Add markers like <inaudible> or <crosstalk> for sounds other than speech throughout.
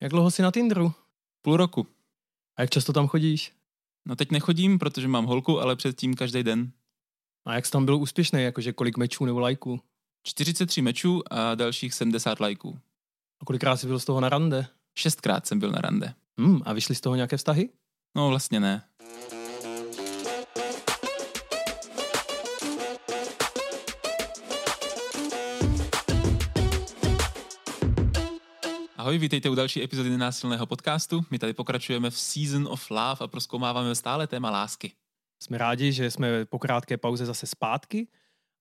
Jak dlouho jsi na Tinderu? Půl roku. A jak často tam chodíš? No teď nechodím, protože mám holku, ale předtím každý den. A jak jsi tam byl úspěšný, jakože kolik mečů nebo lajků? 43 mečů a dalších 70 lajků. A kolikrát jsi byl z toho na rande? Šestkrát jsem byl na rande. Hmm, a vyšly z toho nějaké vztahy? No vlastně ne. Ahoj, vítejte u další epizody Nenásilného podcastu. My tady pokračujeme v Season of Love a proskoumáváme stále téma lásky. Jsme rádi, že jsme po krátké pauze zase zpátky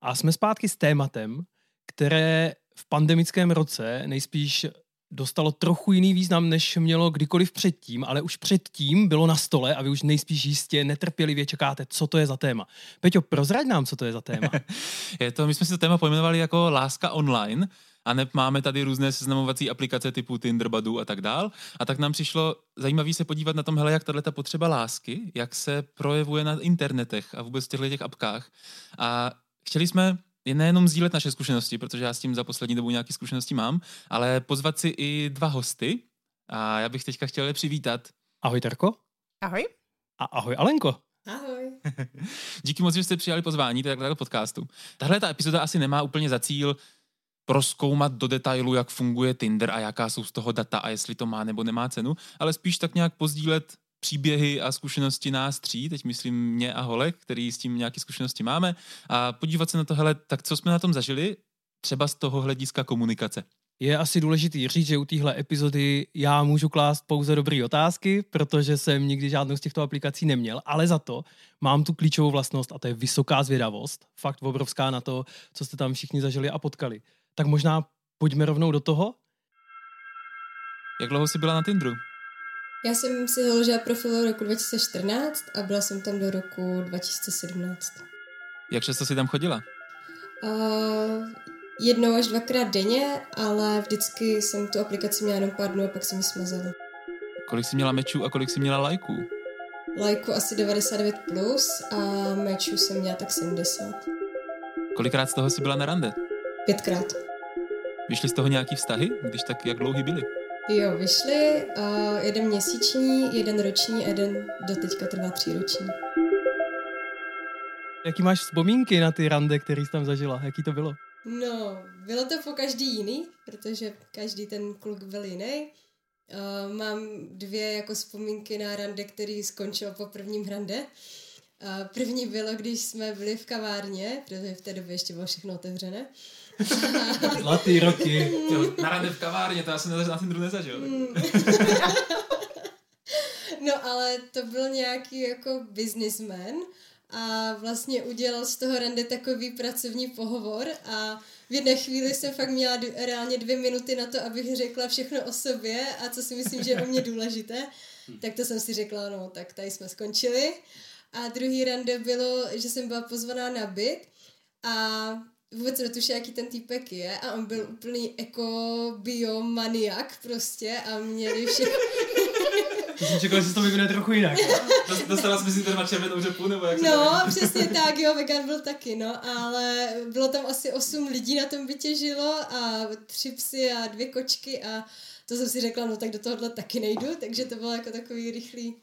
a jsme zpátky s tématem, které v pandemickém roce nejspíš dostalo trochu jiný význam, než mělo kdykoliv předtím, ale už předtím bylo na stole a vy už nejspíš jistě netrpělivě čekáte, co to je za téma. Peťo, prozrať nám, co to je za téma. <laughs> je to, my jsme si to téma pojmenovali jako láska online, a ne, máme tady různé seznamovací aplikace typu Tinder, Badu a tak dál. A tak nám přišlo zajímavé se podívat na tom, hele, jak tato potřeba lásky, jak se projevuje na internetech a vůbec v těchto těch apkách. A chtěli jsme je nejenom sdílet naše zkušenosti, protože já s tím za poslední dobu nějaké zkušenosti mám, ale pozvat si i dva hosty. A já bych teďka chtěl je přivítat. Ahoj Terko. Ahoj. A ahoj Alenko. Ahoj. <laughs> Díky moc, že jste přijali pozvání do takového podcastu. Tahle ta epizoda asi nemá úplně za cíl proskoumat do detailu, jak funguje Tinder a jaká jsou z toho data a jestli to má nebo nemá cenu, ale spíš tak nějak pozdílet příběhy a zkušenosti nás tří, teď myslím mě a Holek, který s tím nějaké zkušenosti máme, a podívat se na to, hele, tak co jsme na tom zažili, třeba z toho hlediska komunikace. Je asi důležitý říct, že u téhle epizody já můžu klást pouze dobré otázky, protože jsem nikdy žádnou z těchto aplikací neměl, ale za to mám tu klíčovou vlastnost a to je vysoká zvědavost, fakt obrovská na to, co jste tam všichni zažili a potkali. Tak možná pojďme rovnou do toho. Jak dlouho jsi byla na Tinderu? Já jsem si založila profil roku 2014 a byla jsem tam do roku 2017. Jak často jsi tam chodila? Uh, jednou až dvakrát denně, ale vždycky jsem tu aplikaci měla jenom pár dnů a pak jsem ji smazala. Kolik jsi měla mečů a kolik jsi měla lajků? Lajku asi 99 plus a mečů jsem měla tak 70. Kolikrát z toho jsi byla na rande? Pětkrát. Vyšly z toho nějaký vztahy? Když tak, jak dlouhý byly? Jo, vyšly. Uh, jeden měsíční, jeden roční a jeden doteďka trvá roční. Jaký máš vzpomínky na ty rande, který jsi tam zažila? Jaký to bylo? No, bylo to po každý jiný, protože každý ten kluk byl jiný. Uh, mám dvě jako vzpomínky na rande, který skončil po prvním rande. Uh, první bylo, když jsme byli v kavárně, protože v té době ještě bylo všechno otevřené. <laughs> Zlatý roky. na rande v kavárně, to já jsem na Tinderu nezažil. Mm. <laughs> no ale to byl nějaký jako businessman a vlastně udělal z toho rande takový pracovní pohovor a v jedné chvíli jsem fakt měla d- reálně dvě minuty na to, abych řekla všechno o sobě a co si myslím, že je o mě důležité. Tak to jsem si řekla, no tak tady jsme skončili. A druhý rande bylo, že jsem byla pozvaná na byt a vůbec netušil, jaký ten týpek je a on byl úplný jako biomaniak prostě a měli všechno... To jsem čekal, že to vyvine trochu jinak. <laughs> Dostala jsi si to červenou řepu, nebo jak No, přesně <laughs> tak, jo, vegan byl taky, no, ale bylo tam asi osm lidí na tom bytě žilo a tři psy a dvě kočky a to jsem si řekla, no tak do tohohle taky nejdu, takže to bylo jako takový rychlý,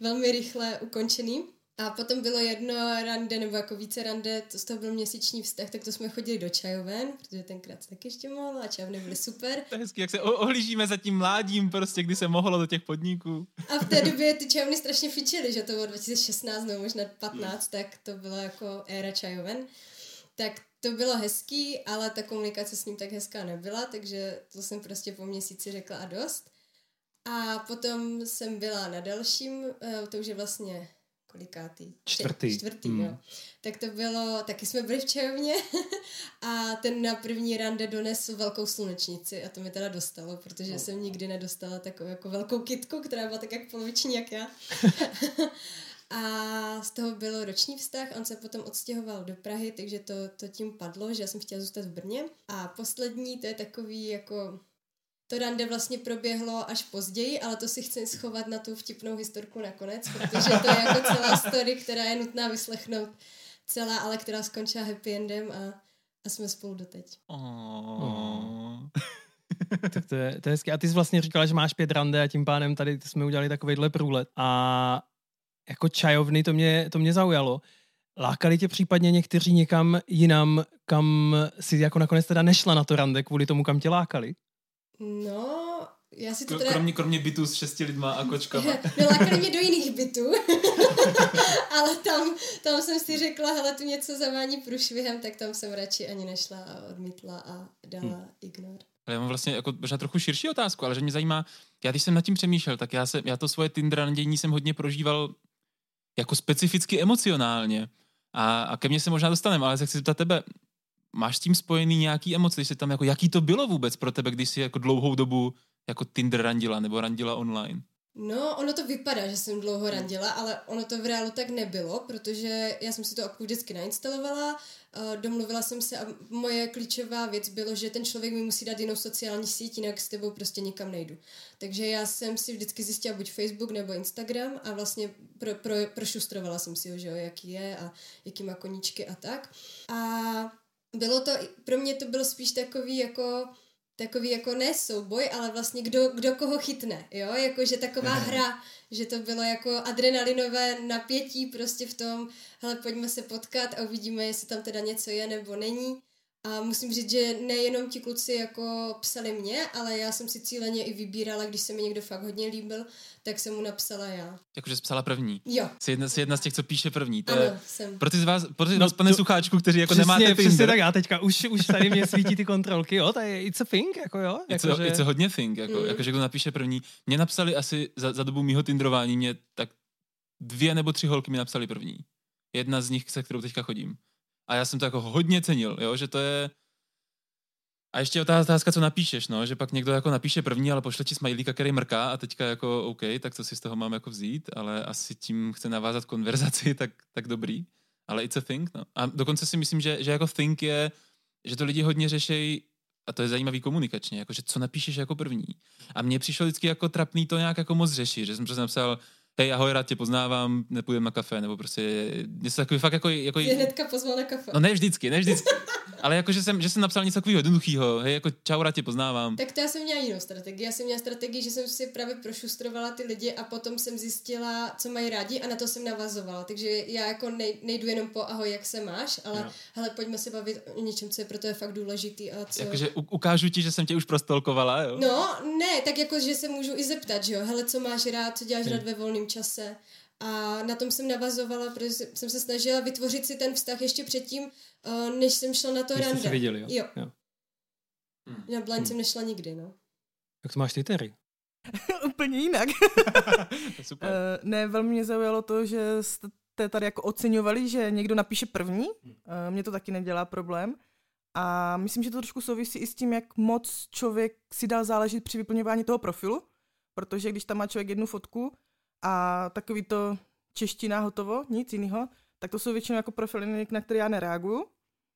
velmi rychle ukončený. A potom bylo jedno rande, nebo jako více rande, to z toho byl měsíční vztah, tak to jsme chodili do čajoven, protože tenkrát se taky ještě mohlo a čajovny byly super. To je hezky, jak se ohlížíme za tím mládím, prostě, kdy se mohlo do těch podniků. A v té době ty čajovny strašně fičily, že to bylo 2016 nebo možná 15, tak to byla jako éra čajoven. Tak to bylo hezký, ale ta komunikace s ním tak hezká nebyla, takže to jsem prostě po měsíci řekla a dost. A potom jsem byla na dalším, eh, to už je vlastně kolikátý? Čtvrtý. Čtvrtý, hmm. jo. Tak to bylo, taky jsme byli v čajovně <laughs> a ten na první rande donesl velkou slunečnici a to mi teda dostalo, protože oh. jsem nikdy nedostala takovou jako velkou kitku, která byla tak jak poloviční jak já. <laughs> a z toho bylo roční vztah, on se potom odstěhoval do Prahy, takže to, to tím padlo, že já jsem chtěla zůstat v Brně. A poslední, to je takový jako to rande vlastně proběhlo až později, ale to si chci schovat na tu vtipnou historku nakonec, protože to je jako celá story, která je nutná vyslechnout celá, ale která skončila happy endem a, a jsme spolu doteď. Oh. <laughs> tak to je, to je hezky. A ty jsi vlastně říkala, že máš pět rande a tím pádem tady jsme udělali takovýhle průlet. A jako čajovny to mě, to mě zaujalo. Lákali tě případně někteří někam jinam, kam si jako nakonec teda nešla na to rande kvůli tomu, kam tě lákali? No, já si to teda... Kromě, kromě bytů s šesti lidma a kočkama. <laughs> lákali mě do jiných bytů. <laughs> Ale tam, tam jsem si řekla, hele, tu něco zavání průšvihem, tak tam jsem radši ani nešla a odmítla a dala hmm. ignor. Ale já mám vlastně jako možná trochu širší otázku, ale že mě zajímá, já když jsem nad tím přemýšlel, tak já, se, já to svoje Tinder randění jsem hodně prožíval jako specificky emocionálně. A, a ke mně se možná dostaneme, ale se chci zeptat tebe, máš s tím spojený nějaký emoce, když tam jako, jaký to bylo vůbec pro tebe, když jsi jako dlouhou dobu jako Tinder randila nebo randila online? No, ono to vypadá, že jsem dlouho randila, ale ono to v reálu tak nebylo, protože já jsem si to apku vždycky nainstalovala, uh, domluvila jsem se a moje klíčová věc bylo, že ten člověk mi musí dát jinou sociální síť, jinak s tebou prostě nikam nejdu. Takže já jsem si vždycky zjistila buď Facebook nebo Instagram a vlastně pro, pro, prošustrovala jsem si ho, že jo, jaký je a jaký má koníčky a tak. A bylo to, pro mě to bylo spíš takový jako takový jako ne souboj, ale vlastně kdo, kdo koho chytne, jo, jakože taková hra, že to bylo jako adrenalinové napětí prostě v tom, hele, pojďme se potkat a uvidíme, jestli tam teda něco je nebo není. A musím říct, že nejenom ti kluci jako psali mě, ale já jsem si cíleně i vybírala, když se mi někdo fakt hodně líbil, tak jsem mu napsala já. Jakože jsi psala první. Jo. Jsi jedna, jsi jedna z těch, co píše první. To ano, je, jsem. Pro ty z vás, pro ty z vás, no, pane to, Sucháčku, kteří jako přesně, nemáte Tinder. Přesně tak já teďka, už, už tady mě svítí ty kontrolky, jo, to je it's a thing, jako jo. Jako, it's, a, že... it's a hodně thing, jako, mm. jako, že kdo napíše první. Mě napsali asi za, za dobu mýho Tinderování, mě tak dvě nebo tři holky mi napsali první. Jedna z nich, se kterou teďka chodím. A já jsem to jako hodně cenil, jo, že to je, a ještě otázka, co napíšeš, no, že pak někdo jako napíše první, ale pošle ti smajlíka, který mrká a teďka jako OK, tak co si z toho mám jako vzít, ale asi tím chce navázat konverzaci, <laughs> tak, tak dobrý. Ale it's a thing, no. A dokonce si myslím, že, že jako think je, že to lidi hodně řešejí a to je zajímavý komunikačně, jako že co napíšeš jako první. A mně přišlo vždycky jako trapný to nějak jako moc řešit, že jsem prostě napsal, hej, ahoj, rád tě poznávám, nepůjdeme na kafe, nebo prostě něco takový fakt jako... jako Jsi hnedka pozval na kafe. No ne vždycky, ne vždycky. <laughs> Ale jako, že jsem, že jsem napsal něco takového jednoduchého, hej, jako čau, rád tě poznávám. Tak to já jsem měla jinou strategii. Já jsem měla strategii, že jsem si právě prošustrovala ty lidi a potom jsem zjistila, co mají rádi a na to jsem navazovala. Takže já jako nej, nejdu jenom po ahoj, jak se máš, ale jo. hele, pojďme se bavit o něčem, co je pro to je fakt důležitý. A co... Jakože ukážu ti, že jsem tě už prostolkovala, jo? No, ne, tak jako, že se můžu i zeptat, že jo, hele, co máš rád, co děláš hmm. rád ve volném čase. A na tom jsem navazovala, protože jsem se snažila vytvořit si ten vztah ještě předtím, uh, než jsem šla na to než rande. Se viděli, jo? jo. jo. Na blind hmm. jsem nešla nikdy, no. Jak to máš ty, Terry? <laughs> Úplně jinak. <laughs> Super. Uh, ne, velmi mě zaujalo to, že jste tady jako oceňovali, že někdo napíše první. Uh, mně to taky nedělá problém. A myslím, že to trošku souvisí i s tím, jak moc člověk si dal záležet při vyplňování toho profilu, protože když tam má člověk jednu fotku a takový to čeština hotovo, nic jiného, tak to jsou většinou jako profily, na které já nereaguju.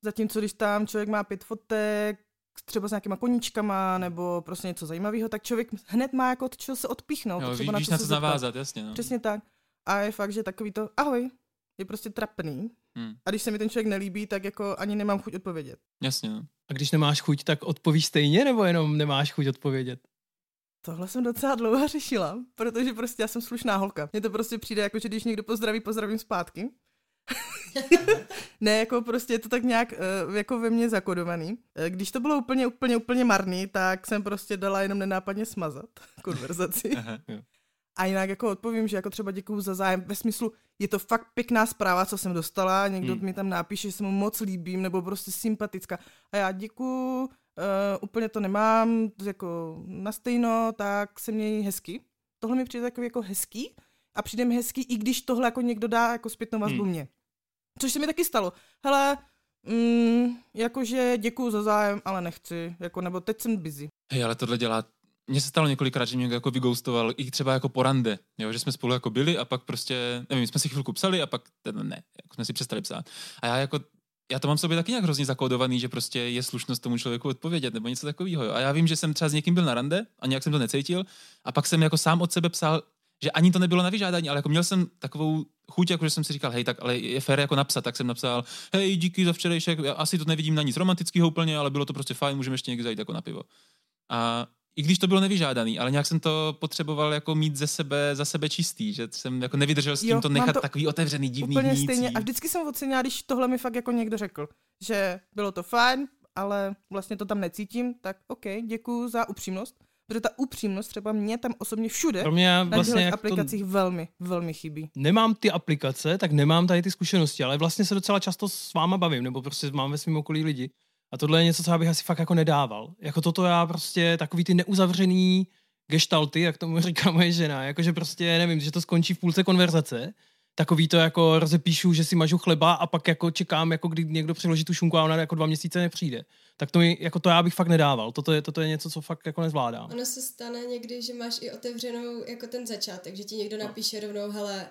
Zatímco když tam člověk má pět fotek, třeba s nějakýma koníčkama nebo prostě něco zajímavého, tak člověk hned má jako od čeho se odpíchnout. Jo, třeba víš, na, na co navázat, jasně. No. Přesně tak. A je fakt, že takový to ahoj je prostě trapný. Hmm. A když se mi ten člověk nelíbí, tak jako ani nemám chuť odpovědět. Jasně. No. A když nemáš chuť, tak odpovíš stejně, nebo jenom nemáš chuť odpovědět? Tohle jsem docela dlouho řešila, protože prostě já jsem slušná holka. Mně to prostě přijde jako, že když někdo pozdraví, pozdravím zpátky. <laughs> ne, jako prostě je to tak nějak uh, jako ve mně zakodovaný. Eh, když to bylo úplně, úplně, úplně marný, tak jsem prostě dala jenom nenápadně smazat <laughs> konverzaci. A jinak jako odpovím, že jako třeba děkuju za zájem ve smyslu, je to fakt pěkná zpráva, co jsem dostala, někdo hmm. mi tam napíše, že se mu moc líbím, nebo prostě sympatická. A já děkuju, uh, úplně to nemám, jako na stejno, tak se měj hezky. Tohle mi přijde takový jako hezký a přijde mi hezký, i když tohle jako někdo dá jako zpětnou vazbu hmm. mě. Což se mi taky stalo. Hele, mm, jakože děkuju za zájem, ale nechci, jako, nebo teď jsem busy. Hej, ale tohle dělá mně se stalo několikrát, že mě jako vygoustoval i třeba jako porande, jo, že jsme spolu jako byli a pak prostě, nevím, jsme si chvilku psali a pak ne, jako jsme si přestali psát. A já jako já to mám sobě taky nějak hrozně zakódovaný, že prostě je slušnost tomu člověku odpovědět nebo něco takového. A já vím, že jsem třeba s někým byl na rande a nějak jsem to necítil a pak jsem jako sám od sebe psal, že ani to nebylo na vyžádání, ale jako měl jsem takovou chuť, jako že jsem si říkal, hej, tak ale je fér jako napsat, tak jsem napsal, hej, díky za včerejšek, já asi to nevidím na nic romantického úplně, ale bylo to prostě fajn, můžeme ještě někdy zajít jako na pivo. A i když to bylo nevyžádaný, ale nějak jsem to potřeboval jako mít ze sebe, za sebe čistý, že jsem jako nevydržel s tím jo, to nechat to takový otevřený, divný úplně vnící. stejně. A vždycky jsem ocenila, když tohle mi fakt jako někdo řekl, že bylo to fajn, ale vlastně to tam necítím, tak OK, děkuji za upřímnost. Protože ta upřímnost třeba mě tam osobně všude Pro mě vlastně na aplikacích to... velmi, velmi chybí. Nemám ty aplikace, tak nemám tady ty zkušenosti, ale vlastně se docela často s váma bavím, nebo prostě mám ve svém okolí lidi. A tohle je něco, co já bych asi fakt jako nedával. Jako toto já prostě takový ty neuzavřený gestalty, jak tomu <laughs> říká moje žena, jakože prostě nevím, že to skončí v půlce konverzace, takový to jako rozepíšu, že si mažu chleba a pak jako čekám, jako kdy někdo přiloží tu šunku a ona jako dva měsíce nepřijde. Tak to, mi, jako to já bych fakt nedával. Toto je, toto je něco, co fakt jako nezvládám. Ono se stane někdy, že máš i otevřenou jako ten začátek, že ti někdo napíše rovnou, hele,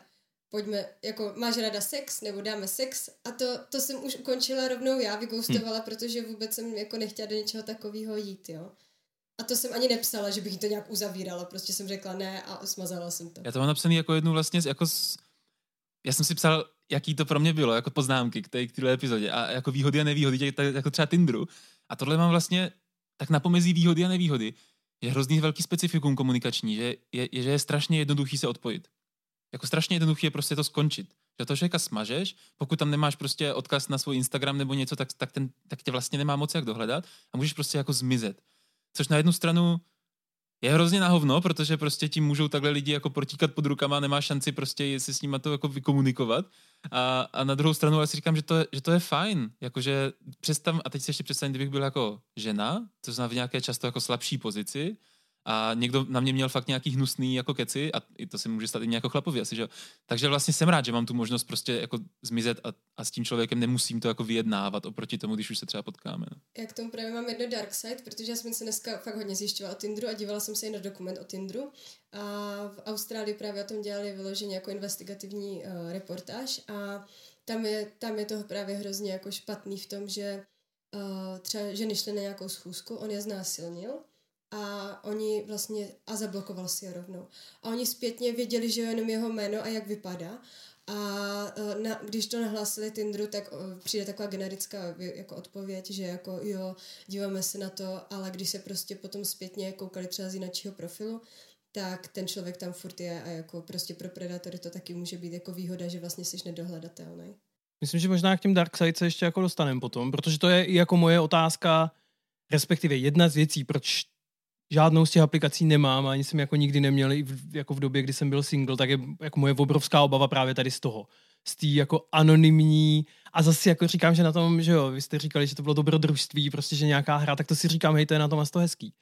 pojďme, jako máš rada sex, nebo dáme sex a to, to jsem už ukončila rovnou já, vygoustovala, hmm. protože vůbec jsem jako nechtěla do něčeho takového jít, jo. A to jsem ani nepsala, že bych to nějak uzavírala, prostě jsem řekla ne a smazala jsem to. Já to mám napsaný jako jednu vlastně, jako s... já jsem si psal, jaký to pro mě bylo, jako poznámky k té, k téhle epizodě a jako výhody a nevýhody, tě, jako třeba Tinderu. A tohle mám vlastně tak na pomezí výhody a nevýhody. Je hrozný velký specifikum komunikační, že je, je, že je strašně jednoduchý se odpojit. Jako strašně jednoduché je prostě to skončit. Že to člověka smažeš, pokud tam nemáš prostě odkaz na svůj Instagram nebo něco, tak, tak, ten, tak tě vlastně nemá moc jak dohledat a můžeš prostě jako zmizet. Což na jednu stranu je hrozně na hovno, protože prostě tím můžou takhle lidi jako protíkat pod rukama, nemá šanci prostě si s nimi to jako vykomunikovat. A, a na druhou stranu ale si říkám, že to, je, že to je fajn. Jakože představ, a teď si ještě představím, kdybych byl jako žena, to znamená v nějaké často jako slabší pozici, a někdo na mě měl fakt nějaký hnusný jako keci a to se může stát i nějakou chlapovi asi, že? Takže vlastně jsem rád, že mám tu možnost prostě jako zmizet a, a s tím člověkem nemusím to jako vyjednávat oproti tomu, když už se třeba potkáme. Já k tomu právě mám jedno dark side, protože já jsem se dneska fakt hodně zjišťovala o Tinderu a dívala jsem se i na dokument o Tinderu a v Austrálii právě o tom dělali vyloženě jako investigativní uh, reportáž a tam je, tam je toho právě hrozně jako špatný v tom, že uh, třeba ženy šly na nějakou schůzku, on je znásilnil a oni vlastně, a zablokoval si je rovnou. A oni zpětně věděli, že je jenom jeho jméno a jak vypadá. A e, na, když to nahlásili Tinderu, tak přijde taková generická jako odpověď, že jako jo, díváme se na to, ale když se prostě potom zpětně koukali třeba z jiného profilu, tak ten člověk tam furt je a jako prostě pro predatory to taky může být jako výhoda, že vlastně jsi nedohledatelný. Myslím, že možná k těm dark side se ještě jako dostaneme potom, protože to je i jako moje otázka, respektive jedna z věcí, proč žádnou z těch aplikací nemám, ani jsem jako nikdy neměl, i v, jako v době, kdy jsem byl single, tak je jako moje obrovská obava právě tady z toho. Z té jako anonymní, a zase jako říkám, že na tom, že jo, vy jste říkali, že to bylo dobrodružství, prostě, že nějaká hra, tak to si říkám, hej, to je na tom asi to hezký.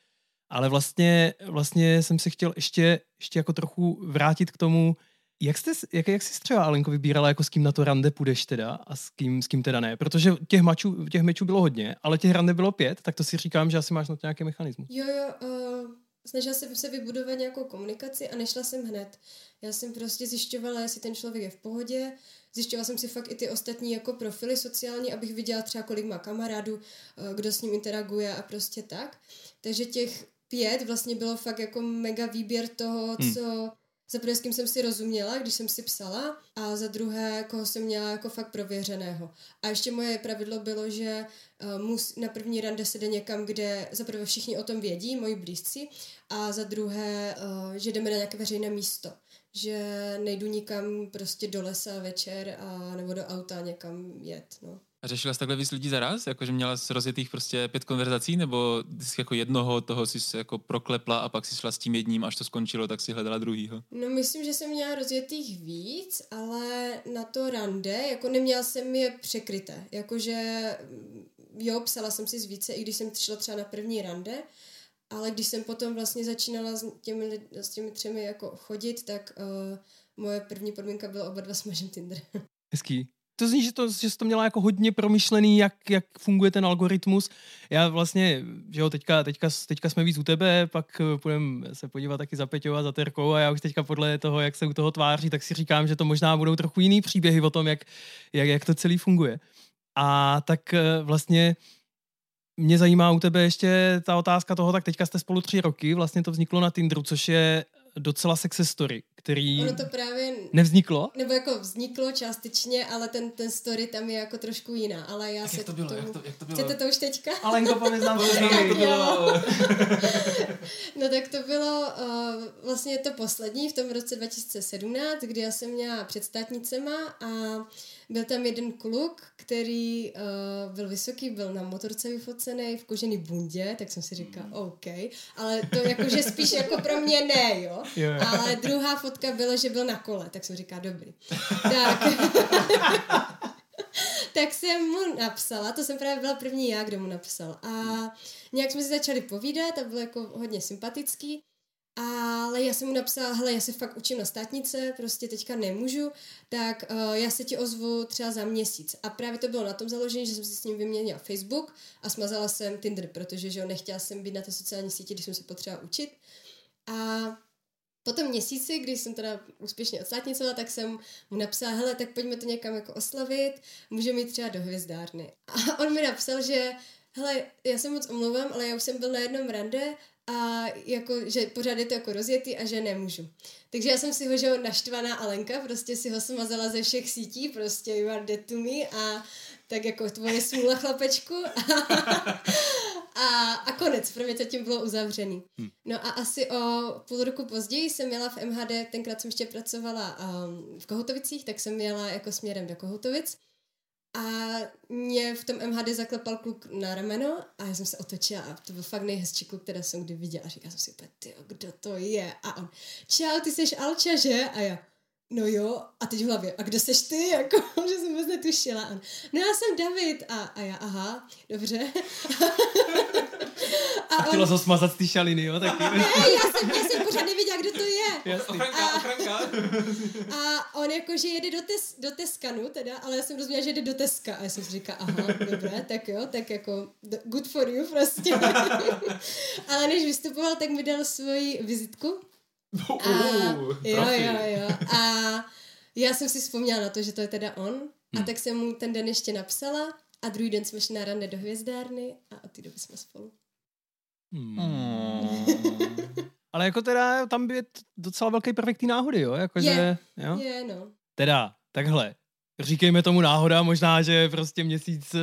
Ale vlastně, vlastně jsem se chtěl ještě, ještě jako trochu vrátit k tomu, jak, jste, jak, jak jsi třeba, Alenko, vybírala, jako s kým na to rande půjdeš teda a s kým, s kým teda ne? Protože těch, mačů, těch mečů bylo hodně, ale těch rande bylo pět, tak to si říkám, že asi máš na to nějaký mechanismus. Jo, jo, uh, snažila jsem se vybudovat nějakou komunikaci a nešla jsem hned. Já jsem prostě zjišťovala, jestli ten člověk je v pohodě, zjišťovala jsem si fakt i ty ostatní jako profily sociální, abych viděla třeba, kolik má kamarádů, uh, kdo s ním interaguje a prostě tak. Takže těch pět vlastně bylo fakt jako mega výběr toho, hmm. co za prvé, s kým jsem si rozuměla, když jsem si psala, a za druhé, koho jsem měla jako fakt prověřeného. A ještě moje pravidlo bylo, že uh, mus, na první rande se jde někam, kde za prvé všichni o tom vědí, moji blízci, a za druhé, uh, že jdeme na nějaké veřejné místo. Že nejdu nikam prostě do lesa večer a nebo do auta někam jet, no. A řešila jsi takhle víc lidí zaraz? Jako, že měla jsi rozjetých prostě pět konverzací? Nebo jsi jako jednoho toho si jako proklepla a pak si šla s tím jedním, až to skončilo, tak si hledala druhýho? No myslím, že jsem měla rozjetých víc, ale na to rande, jako neměla jsem je překryté. Jakože jo, psala jsem si z více, i když jsem šla třeba na první rande, ale když jsem potom vlastně začínala s těmi, s těmi třemi jako chodit, tak uh, moje první podmínka byla oba dva smažen Tinder. <laughs> Hezký to zní, že, to, že jsi to měla jako hodně promyšlený, jak, jak funguje ten algoritmus. Já vlastně, že jo, teďka, teďka, teďka jsme víc u tebe, pak půjdeme se podívat taky za Peťou a za Terkou a já už teďka podle toho, jak se u toho tváří, tak si říkám, že to možná budou trochu jiný příběhy o tom, jak, jak, jak to celý funguje. A tak eh, vlastně mě zajímá u tebe ještě ta otázka toho, tak teďka jste spolu tři roky, vlastně to vzniklo na Tinderu, což je docela success story, který Ono to právě nevzniklo? Nebo jako vzniklo částečně, ale ten, ten story tam je jako trošku jiná. Ale já Jak se to bylo? Tomu... Jak to, jak to bylo? Chcete to už teďka? Alenko, pověz nám, Pověz nám, jak to bylo. <laughs> <laughs> No tak to bylo uh, vlastně to poslední v tom roce 2017, kdy já jsem měla před státnicema a byl tam jeden kluk, který uh, byl vysoký, byl na motorce vyfocený v kožený bundě, tak jsem si říkala, OK, ale to jakože spíš jako pro mě ne, jo. Jo, jo. Ale druhá fotka byla, že byl na kole, tak jsem říkala, dobrý. Tak. <laughs> tak jsem mu napsala, to jsem právě byla první já, kdo mu napsal. A nějak jsme si začali povídat a bylo jako hodně sympatický. Ale já jsem mu napsala, hele, já se fakt učím na státnice, prostě teďka nemůžu, tak uh, já se ti ozvu třeba za měsíc. A právě to bylo na tom založené, že jsem si s ním vyměnila Facebook a smazala jsem Tinder, protože že jo, nechtěla jsem být na té sociální síti, když jsem se potřeba učit. A po tom měsíci, když jsem teda úspěšně odstátnicovala, tak jsem mu napsala, hele, tak pojďme to někam jako oslavit, můžeme jít třeba do hvězdárny. A on mi napsal, že hele, já se moc omlouvám, ale já už jsem byl na jednom rande a jako, že pořád je to jako rozjetý a že nemůžu. Takže já jsem si ho, že jo, naštvaná Alenka, prostě si ho smazala ze všech sítí, prostě you are dead to me a tak jako tvoje smůla chlapečku <laughs> a, a konec, pro mě to tím bylo uzavřený. Hm. No a asi o půl roku později jsem měla v MHD, tenkrát jsem ještě pracovala um, v Kohotovicích, tak jsem měla jako směrem do Kohotovic a mě v tom MHD zaklepal kluk na rameno a já jsem se otočila a to byl fakt nejhezčí kluk, který jsem kdy viděla. A říkala jsem si tyjo, kdo to je? A on, čau, ty jsi Alča, že? A já, no jo, a teď v hlavě, a kdo seš ty? Jako, <laughs> že jsem vůbec netušila. A on, no já jsem David. A, a já, aha, dobře. <laughs> A chtěla jsem smazat ty šaliny, jo, taky. Ne, já jsem, já jsem pořád nevěděla, kdo to je. Jasný. Ochranka, ochranka. <laughs> A on jakože jede do, tes, do Teskanu teda, ale já jsem rozuměla, že jede do Teska. A já jsem si říkala, aha, dobré, tak jo, tak jako good for you prostě. ale než vystupoval, tak mi dal svoji vizitku. A, jo, jo, jo. A já jsem si vzpomněla na to, že to je teda on. A tak jsem mu ten den ještě napsala a druhý den jsme šli na rande do hvězdárny a od té doby jsme spolu. Hmm. Ale jako teda tam je t- docela velký prvek té náhody, jo? Jako, Je. že, jo? Je, no. Teda, takhle. Říkejme tomu náhoda, možná, že prostě měsíc uh,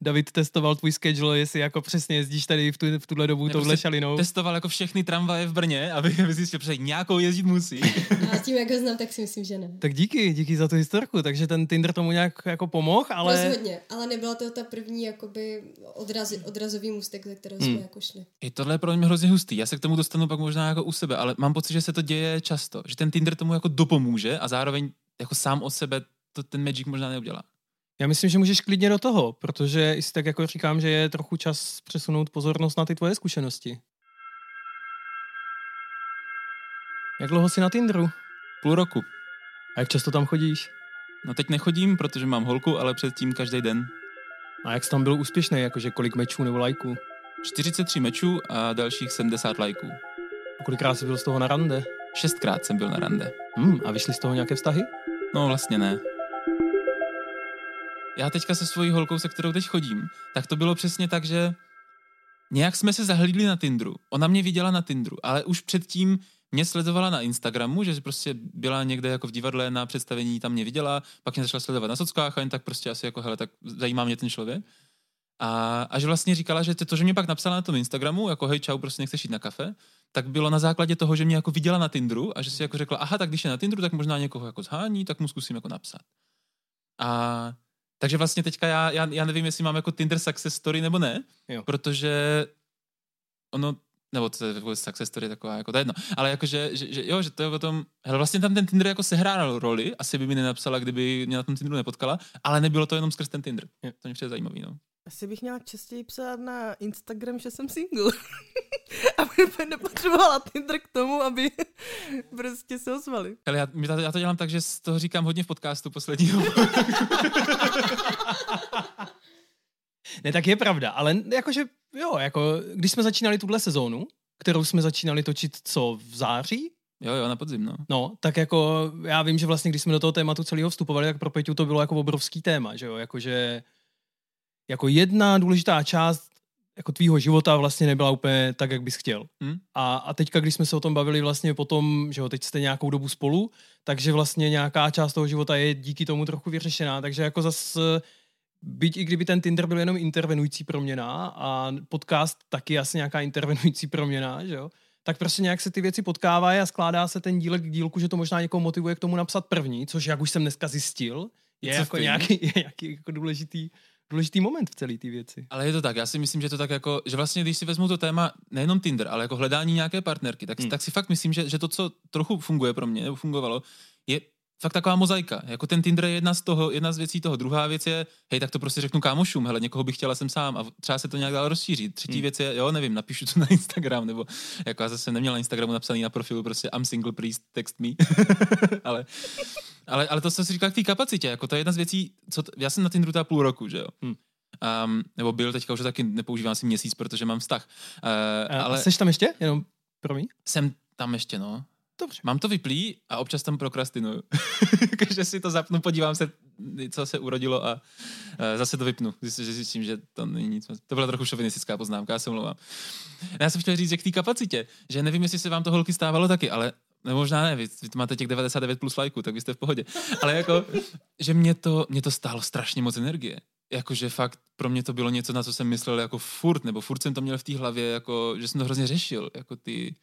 David testoval tvůj schedule, jestli jako přesně jezdíš tady v, tu, v tuhle dobu Ne, touhle šalinou. Testoval jako všechny tramvaje v Brně, aby zjistil, že nějakou jezdit musí. <laughs> A tím, jak ho znám, tak si myslím, že ne. Tak díky, díky za tu historku, takže ten Tinder tomu nějak jako pomohl, ale... Rozhodně, ale nebyla to ta první jakoby odraz, odrazový můstek, ze kterého Hmm. jsme jako šli. I tohle je pro mě hrozně hustý. Já se k tomu dostanu pak možná jako u sebe, ale mám pocit, že se to děje často. Že ten Tinder tomu jako dopomůže a zároveň jako sám od sebe to ten magic možná neudělá. Já myslím, že můžeš klidně do toho, protože i si tak jako říkám, že je trochu čas přesunout pozornost na ty tvoje zkušenosti. Jak dlouho jsi na Tinderu? Půl roku. A jak často tam chodíš? No teď nechodím, protože mám holku, ale předtím každý den. A jak jsi tam byl úspěšný, jakože kolik mečů nebo lajků? 43 mečů a dalších 70 lajků. A kolikrát jsi byl z toho na rande? Šestkrát jsem byl na rande. Hmm, a vyšly z toho nějaké vztahy? No vlastně ne. Já teďka se svojí holkou, se kterou teď chodím, tak to bylo přesně tak, že nějak jsme se zahlídli na Tinderu. Ona mě viděla na Tinderu, ale už předtím mě sledovala na Instagramu, že prostě byla někde jako v divadle na představení, tam mě viděla, pak mě začala sledovat na sockách a jen tak prostě asi jako, hele, tak zajímá mě ten člověk. A, a že vlastně říkala, že to, že mě pak napsala na tom Instagramu, jako hej, čau, prostě nechceš jít na kafe, tak bylo na základě toho, že mě jako viděla na Tinderu a že si jako řekla, aha, tak když je na Tinderu, tak možná někoho jako zhání, tak mu zkusím jako napsat. A takže vlastně teďka já, já, já nevím, jestli mám jako Tinder success story nebo ne, Jo. protože ono, nebo to je jako success story taková, jako to je jedno, ale jakože, že, že, jo, že to je o tom, hele, vlastně tam ten Tinder jako sehrál roli, asi by mi nenapsala, kdyby mě na tom Tinderu nepotkala, ale nebylo to jenom skrz ten Tinder. Jo. To mě přijde zajímavý, no. Asi bych měla častěji psát na Instagram, že jsem single. <laughs> aby nepotřebovala Tinder k tomu, aby <laughs> prostě se ozvali. Ale já, já to dělám tak, že z toho říkám hodně v podcastu posledního. <laughs> Ne, tak je pravda, ale jakože, jo, jako, když jsme začínali tuhle sezónu, kterou jsme začínali točit co, v září? jo, jo, na podzim, no. No, tak jako já vím, že vlastně, když jsme do toho tématu celého vstupovali, tak pro Peťu to bylo jako obrovský téma, že jo, jakože jako jedna důležitá část jako tvýho života vlastně nebyla úplně tak, jak bys chtěl. Hmm? A, a teďka, když jsme se o tom bavili vlastně potom, že jo, teď jste nějakou dobu spolu, takže vlastně nějaká část toho života je díky tomu trochu vyřešená, takže jako zas byť i kdyby ten Tinder byl jenom intervenující proměna a podcast taky asi nějaká intervenující proměna, že jo, tak prostě nějak se ty věci potkávají a skládá se ten dílek k dílku, že to možná někoho motivuje k tomu napsat první, což jak už jsem dneska zjistil, je Co jako nějaký, <laughs> je nějaký jako důležitý, důležitý moment v celé té věci. Ale je to tak, já si myslím, že to tak jako, že vlastně když si vezmu to téma nejenom Tinder, ale jako hledání nějaké partnerky, tak, hmm. tak si fakt myslím, že, že to, co trochu funguje pro mě, nebo fungovalo, je fakt taková mozaika. Jako ten Tinder je jedna z toho, jedna z věcí toho. Druhá věc je, hej, tak to prostě řeknu kámošům, hele, někoho bych chtěla jsem sám a třeba se to nějak dál rozšířit. Třetí hmm. věc je, jo, nevím, napíšu to na Instagram, nebo jako já zase neměla na Instagramu napsaný na profilu prostě I'm single, please text me. <laughs> ale, ale, ale to, co jsi říkal k té kapacitě, jako to je jedna z věcí, co t- já jsem na Tinderu ta půl roku, že jo. Hmm. Um, nebo byl teďka už taky nepoužívám si měsíc, protože mám vztah. Uh, a, ale... A jsi tam ještě? Jenom pro mě? Jsem tam ještě, no. Dobře. Mám to vyplý a občas tam prokrastinuju. <laughs> že si to zapnu, podívám se, co se urodilo a zase to vypnu. Zjistím, že zjistím, že to není nic. To byla trochu šovinistická poznámka, já se mluvám. Já jsem chtěl říct, že k té kapacitě, že nevím, jestli se vám to holky stávalo taky, ale ne, možná ne, vy, vy máte těch 99 plus lajků, tak vy jste v pohodě. Ale jako, že mě to, mě to stálo strašně moc energie. Jakože fakt pro mě to bylo něco, na co jsem myslel jako furt, nebo furt jsem to měl v té hlavě, jako, že jsem to hrozně řešil. Jako ty,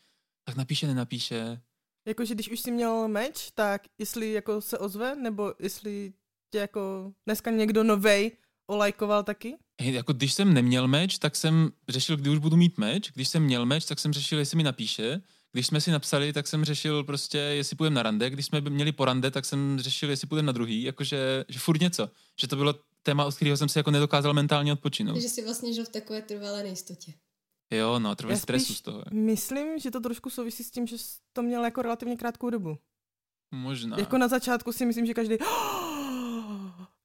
tak napíše, nenapíše, Jakože když už jsi měl meč, tak jestli jako se ozve, nebo jestli tě jako dneska někdo novej olajkoval taky? Hej, jako když jsem neměl meč, tak jsem řešil, kdy už budu mít meč. Když jsem měl meč, tak jsem řešil, jestli mi napíše. Když jsme si napsali, tak jsem řešil prostě, jestli půjdeme na rande. Když jsme měli po rande, tak jsem řešil, jestli půjdeme na druhý. Jakože, že furt něco. Že to bylo téma, od kterého jsem si jako nedokázal mentálně odpočinout. Takže jsi vlastně žil v takové trvalé nejistotě. Jo, no, trvalý stresu z toho. Myslím, že to trošku souvisí s tím, že to měl jako relativně krátkou dobu. Možná. Jako na začátku si myslím, že každý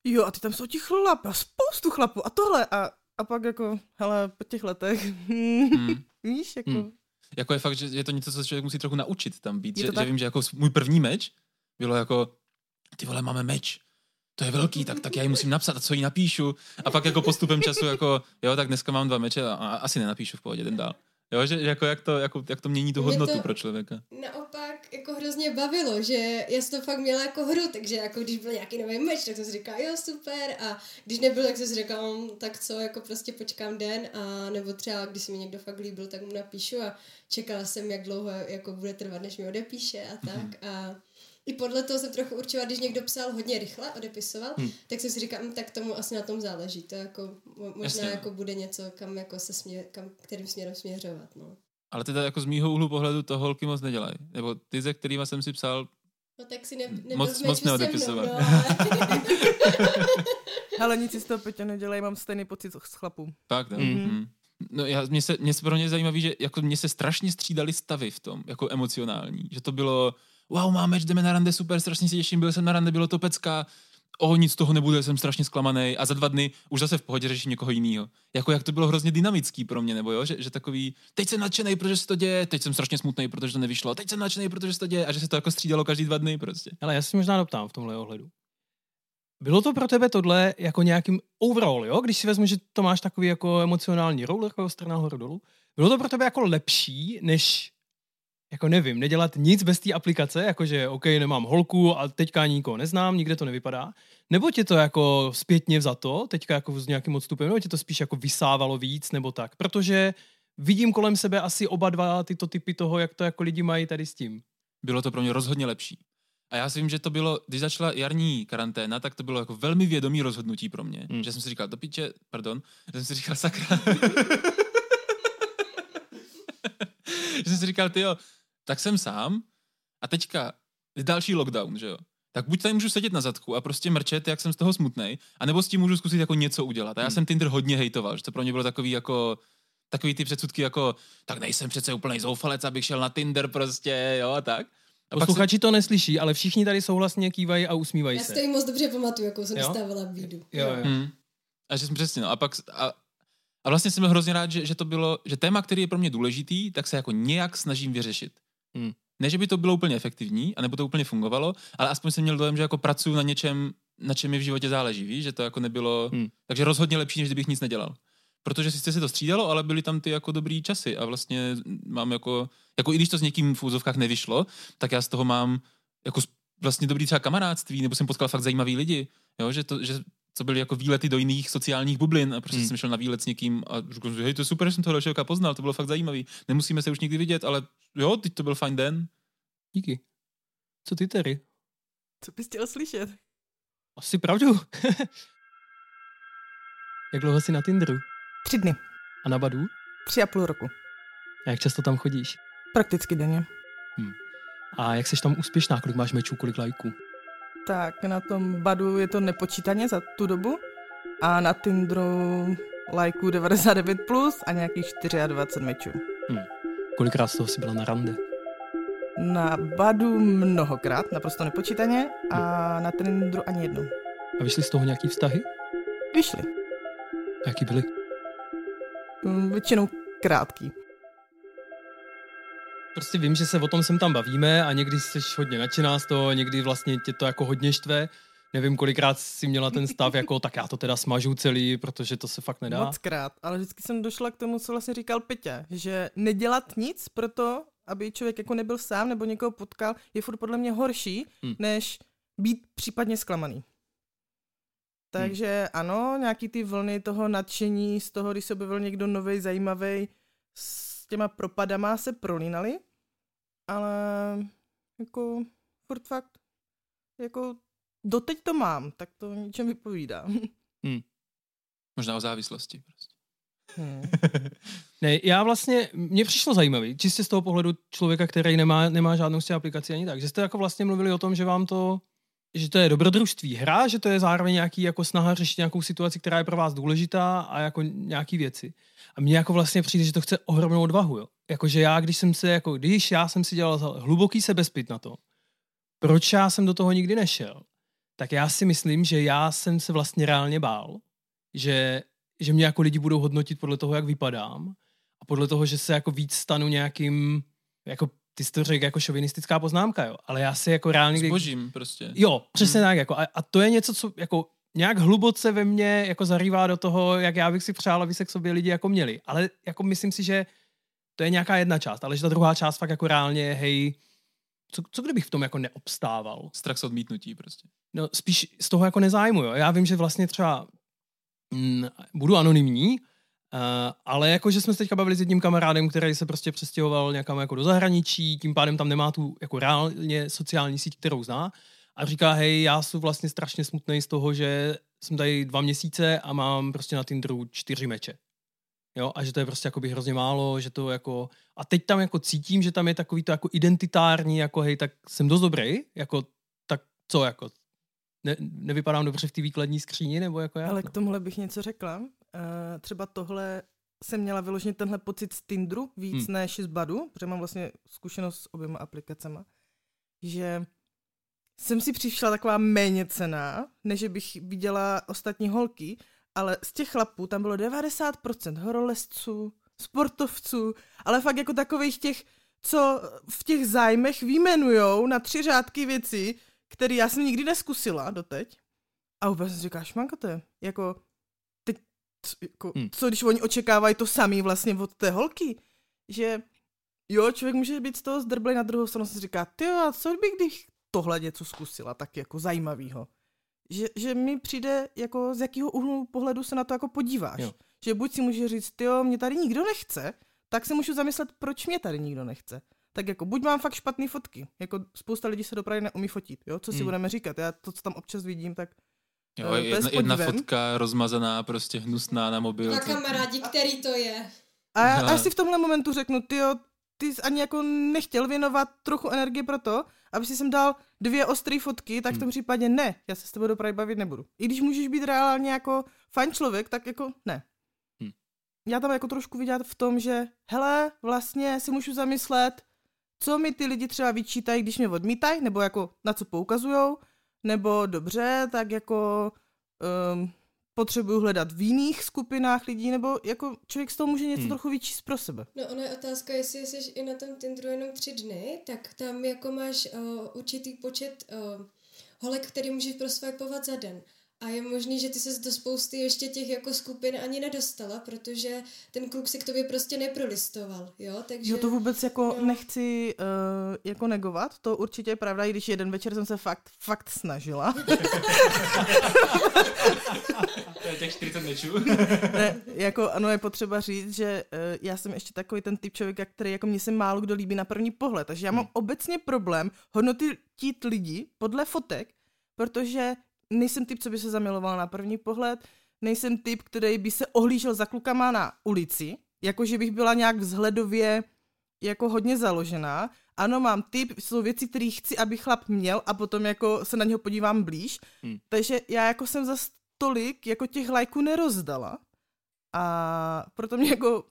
jo, a ty tam jsou ti chlap a spoustu chlapů a tohle a, a pak jako, hele, po těch letech, hmm. <laughs> víš, jako... Hmm. Jako je fakt, že je to něco, co člověk musí trochu naučit tam být, že, že, vím, že jako můj první meč bylo jako, ty vole, máme meč, to je velký, tak, tak já ji musím napsat a co jí napíšu. A pak jako postupem času, jako jo, tak dneska mám dva meče a, a asi nenapíšu v pohodě, den dál. Jo, že jako jak to, jako, jak to mění tu hodnotu to pro člověka. Naopak jako hrozně bavilo, že já jsem to fakt měla jako hru, takže jako když byl nějaký nový meč, tak jsem si říkala, jo, super, a když nebyl, tak jsem si říkala, hm, tak co, jako prostě počkám den, a nebo třeba, když se mi někdo fakt líbil, tak mu napíšu a čekala jsem, jak dlouho jako bude trvat, než mi odepíše a tak. Mm-hmm. A i podle toho jsem trochu určovala, když někdo psal hodně rychle, odepisoval, hmm. tak jsem si říkala, hm, tak tomu asi na tom záleží. To jako možná Jasně. jako bude něco, kam jako se směr, kam, kterým směrem směřovat. No. Ale teda jako z mýho úhlu pohledu to holky moc nedělají. Nebo ty, ze kterýma jsem si psal, No tak si ne, nebyl moc, moc neodepisovat. No, <laughs> ale... nic si z toho Peťa nedělají, mám stejný pocit s chlapů. Tak, tak. Mm-hmm. Mm-hmm. No já, mě se, mě se pro ně zajímavý, že jako mě se strašně střídali stavy v tom, jako emocionální. Že to bylo, wow, máme jdeme na rande, super, strašně si těším, byl jsem na rande, bylo to pecka, o, nic z toho nebude, jsem strašně zklamaný a za dva dny už zase v pohodě řeším někoho jiného. Jako jak to bylo hrozně dynamický pro mě, nebo jo, že, že takový, teď jsem nadšený, protože se to děje, teď jsem strašně smutný, protože to nevyšlo, teď jsem nadšený, protože se to děje a že se to jako střídalo každý dva dny prostě. Ale já si možná doptám v tomhle ohledu. Bylo to pro tebe tohle jako nějakým overall, jo? Když si vezmu, že to máš takový jako emocionální rollercoaster nahoru dolů, bylo to pro tebe jako lepší, než jako nevím, nedělat nic bez té aplikace, jakože OK, nemám holku a teďka nikoho neznám, nikde to nevypadá, nebo tě to jako zpětně za to, teďka jako s nějakým odstupem, nebo tě to spíš jako vysávalo víc, nebo tak, protože vidím kolem sebe asi oba dva tyto typy toho, jak to jako lidi mají tady s tím. Bylo to pro mě rozhodně lepší. A já si vím, že to bylo, když začala jarní karanténa, tak to bylo jako velmi vědomý rozhodnutí pro mě. Hmm. Že jsem si říkal, to píče, pardon, že jsem si říkal, sakra. <laughs> <laughs> že jsem si říkal, ty jo, tak jsem sám a teďka je další lockdown, že jo. Tak buď tady můžu sedět na zadku a prostě mrčet, jak jsem z toho smutný, anebo s tím můžu zkusit jako něco udělat. A já hmm. jsem Tinder hodně hejtoval, že to pro mě bylo takový jako takový ty předsudky jako, tak nejsem přece úplný zoufalec, abych šel na Tinder prostě, jo, a tak. A Posluchači se... to neslyší, ale všichni tady souhlasně kývají a usmívají Já se. Já si to moc dobře pamatuju, jakou jsem dostávala bídu. Jo, jo. Hmm. A že jsem přesně, no. A pak, a, a vlastně jsem hrozně rád, že, že to bylo, že téma, který je pro mě důležitý, tak se jako nějak snažím vyřešit. Hmm. Ne, že by to bylo úplně efektivní, anebo to úplně fungovalo, ale aspoň jsem měl dojem, že jako pracuji na něčem, na čem mi v životě záleží, víš, že to jako nebylo, hmm. takže rozhodně lepší, než kdybych nic nedělal. protože sice se to střídalo, ale byly tam ty jako dobrý časy a vlastně mám jako, jako i když to s někým v úzovkách nevyšlo, tak já z toho mám jako vlastně dobrý třeba kamarádství, nebo jsem potkal fakt zajímavý lidi, jo, že, to, že co byly jako výlety do jiných sociálních bublin a prostě hmm. jsem šel na výlet s někým a řekl jsem, hej, to je super, že jsem toho člověka poznal, to bylo fakt zajímavý. Nemusíme se už nikdy vidět, ale jo, teď to byl fajn den. Díky. Co ty, Terry? Co bys chtěl slyšet? Asi pravdu. <laughs> Jak dlouho jsi na Tinderu? Tři dny. A na Badu? Tři a půl roku. A jak často tam chodíš? Prakticky denně. Hmm. A jak jsi tam úspěšná? Kolik máš mečů, kolik lajků? Tak na tom Badu je to nepočítaně za tu dobu a na Tinderu lajků 99 plus a nějakých 24 mečů. Hmm. Kolikrát z toho jsi byla na rande? Na Badu mnohokrát, naprosto nepočítaně a hmm. na Tinderu ani jednou. A vyšly z toho nějaký vztahy? Vyšly. Jaký byly? Hmm, většinou krátký. Prostě vím, že se o tom sem tam bavíme a někdy jsi hodně nadšená z toho, někdy vlastně tě to jako hodně štve. Nevím, kolikrát jsi měla ten stav, jako tak já to teda smažu celý, protože to se fakt nedá. Moc krát, ale vždycky jsem došla k tomu, co vlastně říkal Peťa, že nedělat nic pro to, aby člověk jako nebyl sám nebo někoho potkal, je furt podle mě horší, hmm. než být případně zklamaný. Takže hmm. ano, nějaký ty vlny toho nadšení z toho, když se objevil někdo nový, zajímavý, těma propadama se prolínaly, ale jako furt fakt, jako doteď to mám, tak to ničem vypovídá. <laughs> Hmm. Možná o závislosti prostě. Hmm. <laughs> ne, já vlastně, mně přišlo zajímavý, čistě z toho pohledu člověka, který nemá, nemá žádnou z těch aplikací ani tak, že jste jako vlastně mluvili o tom, že vám to že to je dobrodružství hra, že to je zároveň nějaký jako snaha řešit nějakou situaci, která je pro vás důležitá a jako nějaký věci. A mně jako vlastně přijde, že to chce ohromnou odvahu, jo. Jakože já, když jsem se, jako když já jsem si dělal hluboký sebezpit na to, proč já jsem do toho nikdy nešel, tak já si myslím, že já jsem se vlastně reálně bál, že, že mě jako lidi budou hodnotit podle toho, jak vypadám a podle toho, že se jako víc stanu nějakým jako ty jsi to řekl jako šovinistická poznámka, jo, ale já si jako reálně... Zbožím prostě. Jo, přesně hmm. tak, jako, a, a, to je něco, co jako nějak hluboce ve mně jako zarývá do toho, jak já bych si přál, aby se k sobě lidi jako měli. Ale jako myslím si, že to je nějaká jedna část, ale že ta druhá část fakt jako reálně, hej, co, co kdybych v tom jako neobstával? Strach z odmítnutí prostě. No spíš z toho jako nezájmu, jo. Já vím, že vlastně třeba mm, budu anonymní, Uh, ale jakože jsme se teďka bavili s jedním kamarádem, který se prostě přestěhoval někam jako do zahraničí, tím pádem tam nemá tu jako reálně sociální síť, kterou zná. A říká, hej, já jsem vlastně strašně smutný z toho, že jsem tady dva měsíce a mám prostě na Tinderu čtyři meče. Jo, a že to je prostě jakoby hrozně málo, že to jako... A teď tam jako cítím, že tam je takový to jako identitární, jako hej, tak jsem dost dobrý, jako tak co, jako ne, nevypadám dobře v té výkladní skříni, nebo jako já? Ale k tomuhle bych něco řekla. Uh, třeba tohle jsem měla vyloženě tenhle pocit z Tinderu víc hmm. než z Badu, protože mám vlastně zkušenost s oběma aplikacemi, že jsem si přišla taková méně cená, než bych viděla ostatní holky, ale z těch chlapů tam bylo 90% horolezců, sportovců, ale fakt jako takových těch, co v těch zájmech výjmenujou na tři řádky věci, který já jsem nikdy neskusila doteď. A vůbec si říkáš, manko to je, jako, teď, jako, hmm. co když oni očekávají to samý vlastně od té holky, že jo, člověk může být z toho zdrblej na druhou stranu si říká, ty a co by když tohle něco zkusila, tak jako zajímavýho. Že, že mi přijde, jako z jakého úhlu pohledu se na to jako podíváš. Jo. Že buď si může říct, jo, mě tady nikdo nechce, tak se můžu zamyslet, proč mě tady nikdo nechce tak jako buď mám fakt špatné fotky, jako spousta lidí se dopravy neumí fotit, jo, co si hmm. budeme říkat, já to, co tam občas vidím, tak Jo, uh, jedna, jedna fotka rozmazaná, prostě hnusná na mobil. Na kamarádi, který to je. A já, a si v tomhle momentu řeknu, ty ty jsi ani jako nechtěl věnovat trochu energie pro to, aby si sem dal dvě ostré fotky, tak v tom hmm. případě ne, já se s tebou dopravy bavit nebudu. I když můžeš být reálně jako fajn člověk, tak jako ne. Hmm. Já tam jako trošku vidět v tom, že hele, vlastně si můžu zamyslet, co mi ty lidi třeba vyčítají, když mě odmítají, nebo jako na co poukazujou, nebo dobře, tak jako um, potřebuju hledat v jiných skupinách lidí, nebo jako člověk z toho může něco hmm. trochu vyčíst pro sebe. No ona je otázka, jestli jsi i na tom Tinderu jenom tři dny, tak tam jako máš uh, určitý počet uh, holek, který můžeš prosvajpovat za den. A je možný, že ty se do spousty ještě těch jako skupin ani nedostala, protože ten kluk si k tobě prostě neprolistoval, jo, takže... Jo, to vůbec jako no. nechci uh, jako negovat, to určitě je pravda, i když jeden večer jsem se fakt, fakt snažila. <laughs> to je těch 40 mečů. <laughs> ne, jako ano, je potřeba říct, že uh, já jsem ještě takový ten typ člověka, který jako mě se málo kdo líbí na první pohled, takže já mám hmm. obecně problém hodnotit lidi podle fotek, protože nejsem typ, co by se zamiloval na první pohled, nejsem typ, který by se ohlížel za klukama na ulici, jakože bych byla nějak vzhledově jako hodně založená. Ano, mám typ, jsou věci, které chci, aby chlap měl a potom jako se na něho podívám blíž. Hmm. Takže já jako jsem za tolik jako těch lajků nerozdala. A proto mě jako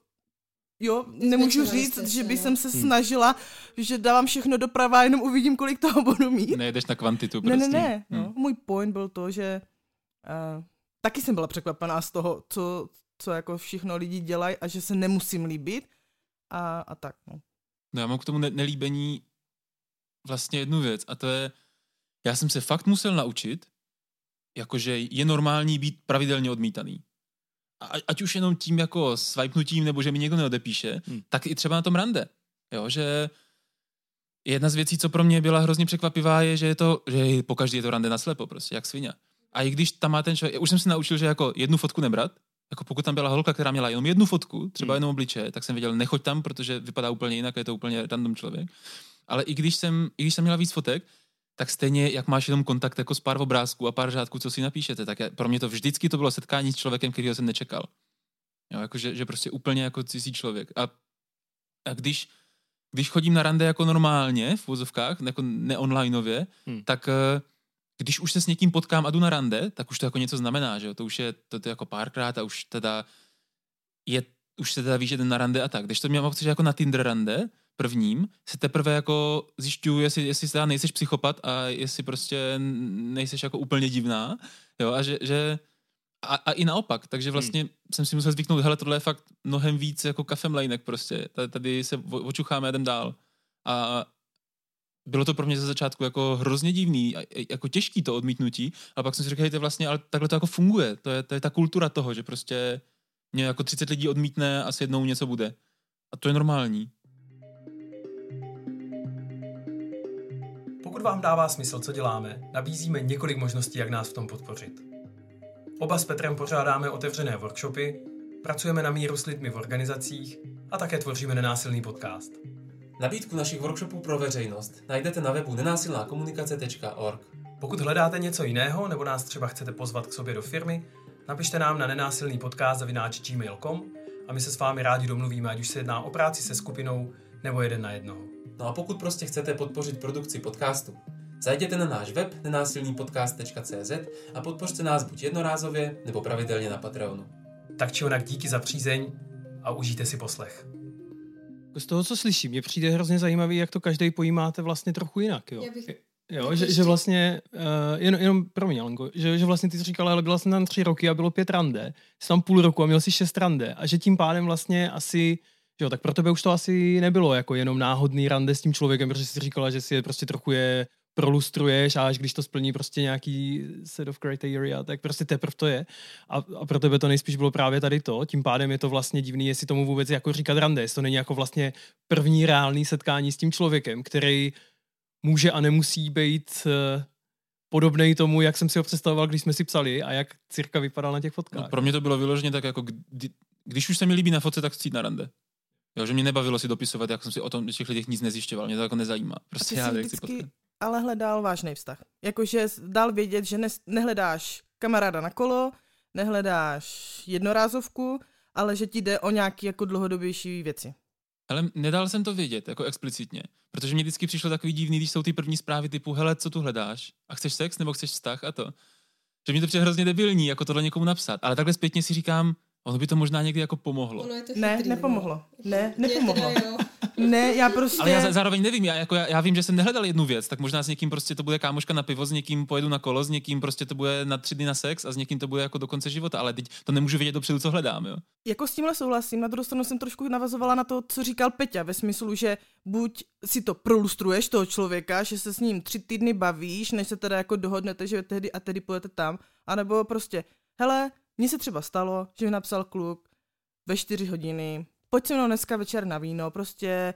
jo, nemůžu říct, se, že by jsem se hmm. snažila, že dávám všechno doprava a jenom uvidím, kolik toho budu mít. Nejdeš na kvantitu prostě. Ne, ne, ne. Hmm. No, můj point byl to, že uh, taky jsem byla překvapená z toho, co, co jako všechno lidi dělají a že se nemusím líbit a, a tak, no. No já mám k tomu ne- nelíbení vlastně jednu věc a to je, já jsem se fakt musel naučit, jakože je normální být pravidelně odmítaný ať už jenom tím jako swipenutím, nebo že mi někdo neodepíše, hmm. tak i třeba na tom rande. Jo, že jedna z věcí, co pro mě byla hrozně překvapivá, je, že je to, že po každý je to rande naslepo, prostě, jak svině. A i když tam má ten člověk, už jsem se naučil, že jako jednu fotku nebrat, jako pokud tam byla holka, která měla jenom jednu fotku, třeba hmm. jenom obliče, tak jsem věděl, nechoď tam, protože vypadá úplně jinak, je to úplně random člověk. Ale i když jsem, i když jsem měla víc fotek, tak stejně, jak máš jenom kontakt jako s pár obrázků a pár řádků, co si napíšete, tak pro mě to vždycky to bylo setkání s člověkem, kterého jsem nečekal. Jo, jako že, že prostě úplně jako cizí člověk. A, a když, když chodím na rande jako normálně, v vozovkách, jako neonlineově, hmm. tak eh, když už se s někým potkám a jdu na rande, tak už to jako něco znamená, že jo? To už je to, to jako párkrát a už teda je, už se teda víš, že na rande a tak. Když to mě mám jako na Tinder rande, prvním se teprve jako zjišťuju, jestli, jestli teda nejseš psychopat a jestli prostě nejseš jako úplně divná, jo, a že, že a, a i naopak, takže hmm. vlastně hmm. jsem si musel zvyknout, hele, tohle je fakt mnohem víc jako kafemlejnek prostě, tady, tady se očucháme, jdem dál. A bylo to pro mě ze začátku jako hrozně divný, jako těžký to odmítnutí, a pak jsem si řekl, hejte vlastně, ale takhle to jako funguje, to je, to je ta kultura toho, že prostě mě jako 30 lidí odmítne a s jednou něco bude. A to je normální. Pokud vám dává smysl, co děláme, nabízíme několik možností, jak nás v tom podpořit. Oba s Petrem pořádáme otevřené workshopy, pracujeme na míru s lidmi v organizacích a také tvoříme nenásilný podcast. Nabídku našich workshopů pro veřejnost najdete na webu nenásilnákomunikace.org. Pokud hledáte něco jiného nebo nás třeba chcete pozvat k sobě do firmy, napište nám na nenásilný podcast gmail.com a my se s vámi rádi domluvíme, ať už se jedná o práci se skupinou nebo jeden na jednoho. No a pokud prostě chcete podpořit produkci podcastu, zajděte na náš web nenásilnýpodcast.cz a podpořte nás buď jednorázově nebo pravidelně na Patreonu. Tak či onak díky za přízeň a užijte si poslech. Z toho, co slyším, mě přijde hrozně zajímavý, jak to každý pojímáte vlastně trochu jinak. Jo? bych... Jo, že, že vlastně, uh, jenom, jenom promiň, Alenko, že, že vlastně ty jsi říkala, ale byla jsem tam tři roky a bylo pět rande, jsi tam půl roku a měl si šest rande a že tím pádem vlastně asi Jo, tak pro tebe už to asi nebylo jako jenom náhodný rande s tím člověkem, protože jsi říkala, že si je prostě trochu je prolustruješ a až když to splní prostě nějaký set of criteria, tak prostě teprve to je. A, a pro tebe to nejspíš bylo právě tady to. Tím pádem je to vlastně divný, jestli tomu vůbec jako říkat rande. Jestli to není jako vlastně první reálný setkání s tím člověkem, který může a nemusí být uh, podobný tomu, jak jsem si ho představoval, když jsme si psali a jak cirka vypadal na těch fotkách. No, pro mě to bylo vyloženě tak, jako kdy, když už se mi líbí na fotce, tak chci na rande. Jo, že mě nebavilo si dopisovat, jak jsem si o tom těch lidech nic nezjišťoval, mě to jako nezajímá. Prostě já vždycky potkat. ale hledal vážný vztah. Jakože dal vědět, že ne, nehledáš kamaráda na kolo, nehledáš jednorázovku, ale že ti jde o nějaké jako dlouhodobější věci. Ale nedal jsem to vědět, jako explicitně. Protože mě vždycky přišlo takový divný, když jsou ty první zprávy typu, hele, co tu hledáš? A chceš sex nebo chceš vztah a to. Že mi to přijde hrozně debilní, jako tohle někomu napsat. Ale takhle zpětně si říkám, Ono by to možná někdy jako pomohlo. Ono je to chytrý, ne, nepomohlo. No. Ne, nepomohlo. Teda, jo. Ne, já prostě... Ale já zároveň nevím, já, jako já, já, vím, že jsem nehledal jednu věc, tak možná s někým prostě to bude kámoška na pivo, s někým pojedu na kolo, s někým prostě to bude na tři dny na sex a s někým to bude jako do konce života, ale teď to nemůžu vědět dopředu, co hledám, jo. Jako s tímhle souhlasím, na druhou stranu jsem trošku navazovala na to, co říkal Peťa, ve smyslu, že buď si to prolustruješ toho člověka, že se s ním tři týdny bavíš, než se teda jako dohodnete, že tehdy a tedy půjdete tam, anebo prostě, hele, mně se třeba stalo, že mi napsal kluk ve čtyři hodiny, pojď se mnou dneska večer na víno, prostě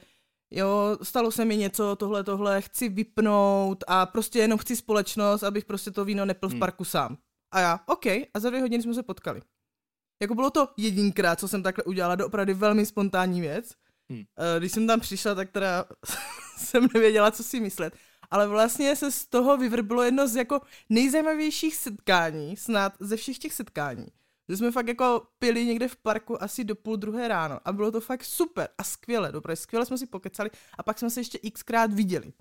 jo, stalo se mi něco, tohle, tohle, chci vypnout a prostě jenom chci společnost, abych prostě to víno nepil v hmm. parku sám. A já, OK, a za dvě hodiny jsme se potkali. Jako bylo to jedinkrát, co jsem takhle udělala, do opravdu velmi spontánní věc. Hmm. Eh, když jsem tam přišla, tak teda <laughs> jsem nevěděla, co si myslet. Ale vlastně se z toho vyvrbilo jedno z jako nejzajímavějších setkání, snad ze všech těch setkání. Že jsme fakt jako pili někde v parku asi do půl druhé ráno a bylo to fakt super a skvěle, dobré, skvěle jsme si pokecali a pak jsme se ještě xkrát viděli.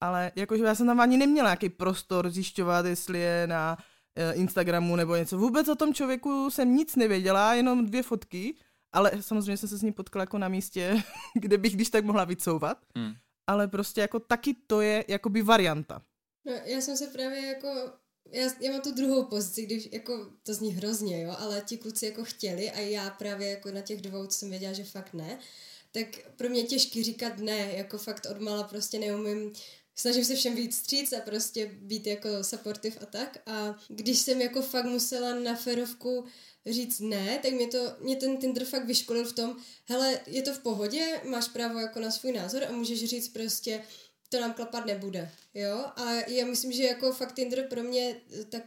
Ale jakože já jsem tam ani neměla nějaký prostor zjišťovat, jestli je na eh, Instagramu nebo něco. Vůbec o tom člověku jsem nic nevěděla, jenom dvě fotky, ale samozřejmě jsem se s ním potkala jako na místě, <laughs> kde bych když tak mohla vycouvat. Hmm. Ale prostě jako taky to je jakoby varianta. No, já jsem se právě jako já, já mám tu druhou pozici, když jako to zní hrozně, jo, ale ti kluci jako chtěli a já právě jako na těch dvou jsem věděla, že fakt ne, tak pro mě těžký říkat ne, jako fakt odmala prostě neumím snažím se všem víc stříc a prostě být jako supportive a tak a když jsem jako fakt musela na ferovku říct ne, tak mě, to, mě ten Tinder fakt vyškolil v tom, hele, je to v pohodě, máš právo jako na svůj názor a můžeš říct prostě, to nám klapat nebude, jo? A já myslím, že jako fakt Tinder pro mě tak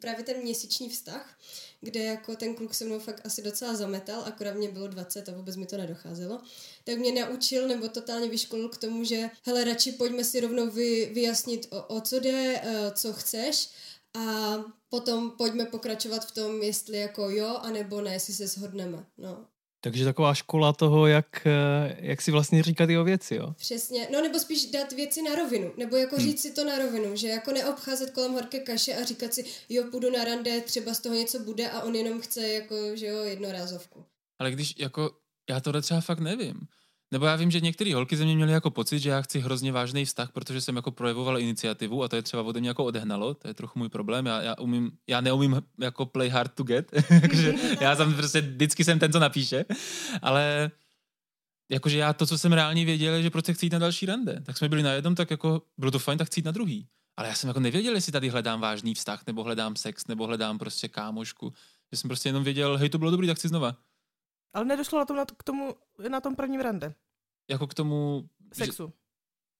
právě ten měsíční vztah, kde jako ten kluk se mnou fakt asi docela zametal, akorát mě bylo 20 a vůbec mi to nedocházelo, tak mě naučil nebo totálně vyškolil k tomu, že hele, radši pojďme si rovnou vy, vyjasnit, o, o co jde, eh, co chceš a potom pojďme pokračovat v tom, jestli jako jo, anebo ne, jestli se shodneme. No. Takže taková škola toho, jak, eh, jak si vlastně říkat jeho věci, jo? Přesně, no nebo spíš dát věci na rovinu, nebo jako hmm. říct si to na rovinu, že jako neobcházet kolem horké kaše a říkat si, jo, půjdu na rande, třeba z toho něco bude a on jenom chce jako, že jo, jednorázovku. Ale když jako, já to třeba fakt nevím. Nebo já vím, že některé holky ze mě měly jako pocit, že já chci hrozně vážný vztah, protože jsem jako projevoval iniciativu a to je třeba ode mě jako odehnalo, to je trochu můj problém. Já, já, umím, já neumím jako play hard to get, <laughs> takže já jsem prostě vždycky jsem ten, co napíše, ale jakože já to, co jsem reálně věděl, je, že prostě chci jít na další rande. Tak jsme byli na jednom, tak jako bylo to fajn, tak chci jít na druhý. Ale já jsem jako nevěděl, jestli tady hledám vážný vztah, nebo hledám sex, nebo hledám prostě kámošku. Že jsem prostě jenom věděl, hej, to bylo dobrý, tak chci znova. Ale nedošlo na tom, na to, k tomu, na tom prvním rande. Jako k tomu... Sexu. Že...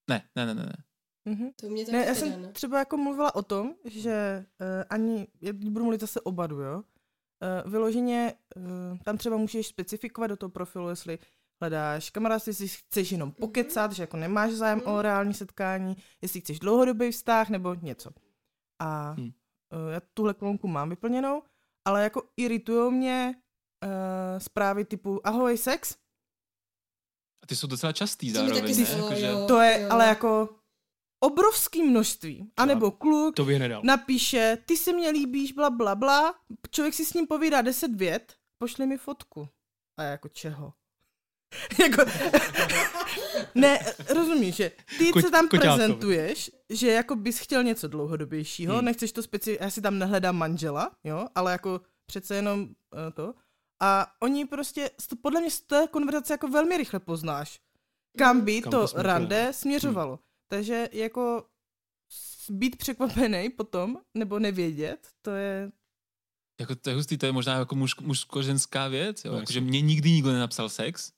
Ne, ne, ne, ne. Mm-hmm. To mě ne, já jsem ne. třeba jako mluvila o tom, že uh, ani, já budu mluvit zase obadu, jo, uh, vyloženě uh, tam třeba můžeš specifikovat do toho profilu, jestli hledáš kamarádství, jestli chceš jenom mhm. pokecat, mm-hmm. že jako nemáš zájem mm-hmm. o reální setkání, jestli chceš dlouhodobý vztah nebo něco. A mm. uh, já tuhle kolonku mám vyplněnou, ale jako iritují mě uh, zprávy typu ahoj sex. A ty jsou docela častý zároveň, ne? Jako, že... To je jo. ale jako obrovský množství. A nebo kluk to bych nedal. napíše, ty se mě líbíš, bla, bla, bla. Člověk si s ním povídá deset vět, pošli mi fotku. A jako čeho? <laughs> jako, <laughs> ne, rozumíš, že ty Ko, se tam koťátko. prezentuješ, že jako bys chtěl něco dlouhodobějšího, hmm. nechceš to speciálně, já si tam nehledám manžela, jo, ale jako přece jenom uh, to. A oni prostě, podle mě z té konverzace jako velmi rychle poznáš, kam by kam to, rande směřovalo. Hmm. Takže jako být překvapený potom, nebo nevědět, to je... Jako to je hustý, to je možná jako muž, mužsko-ženská věc, jo? No, jako, že mě nikdy nikdo nenapsal sex,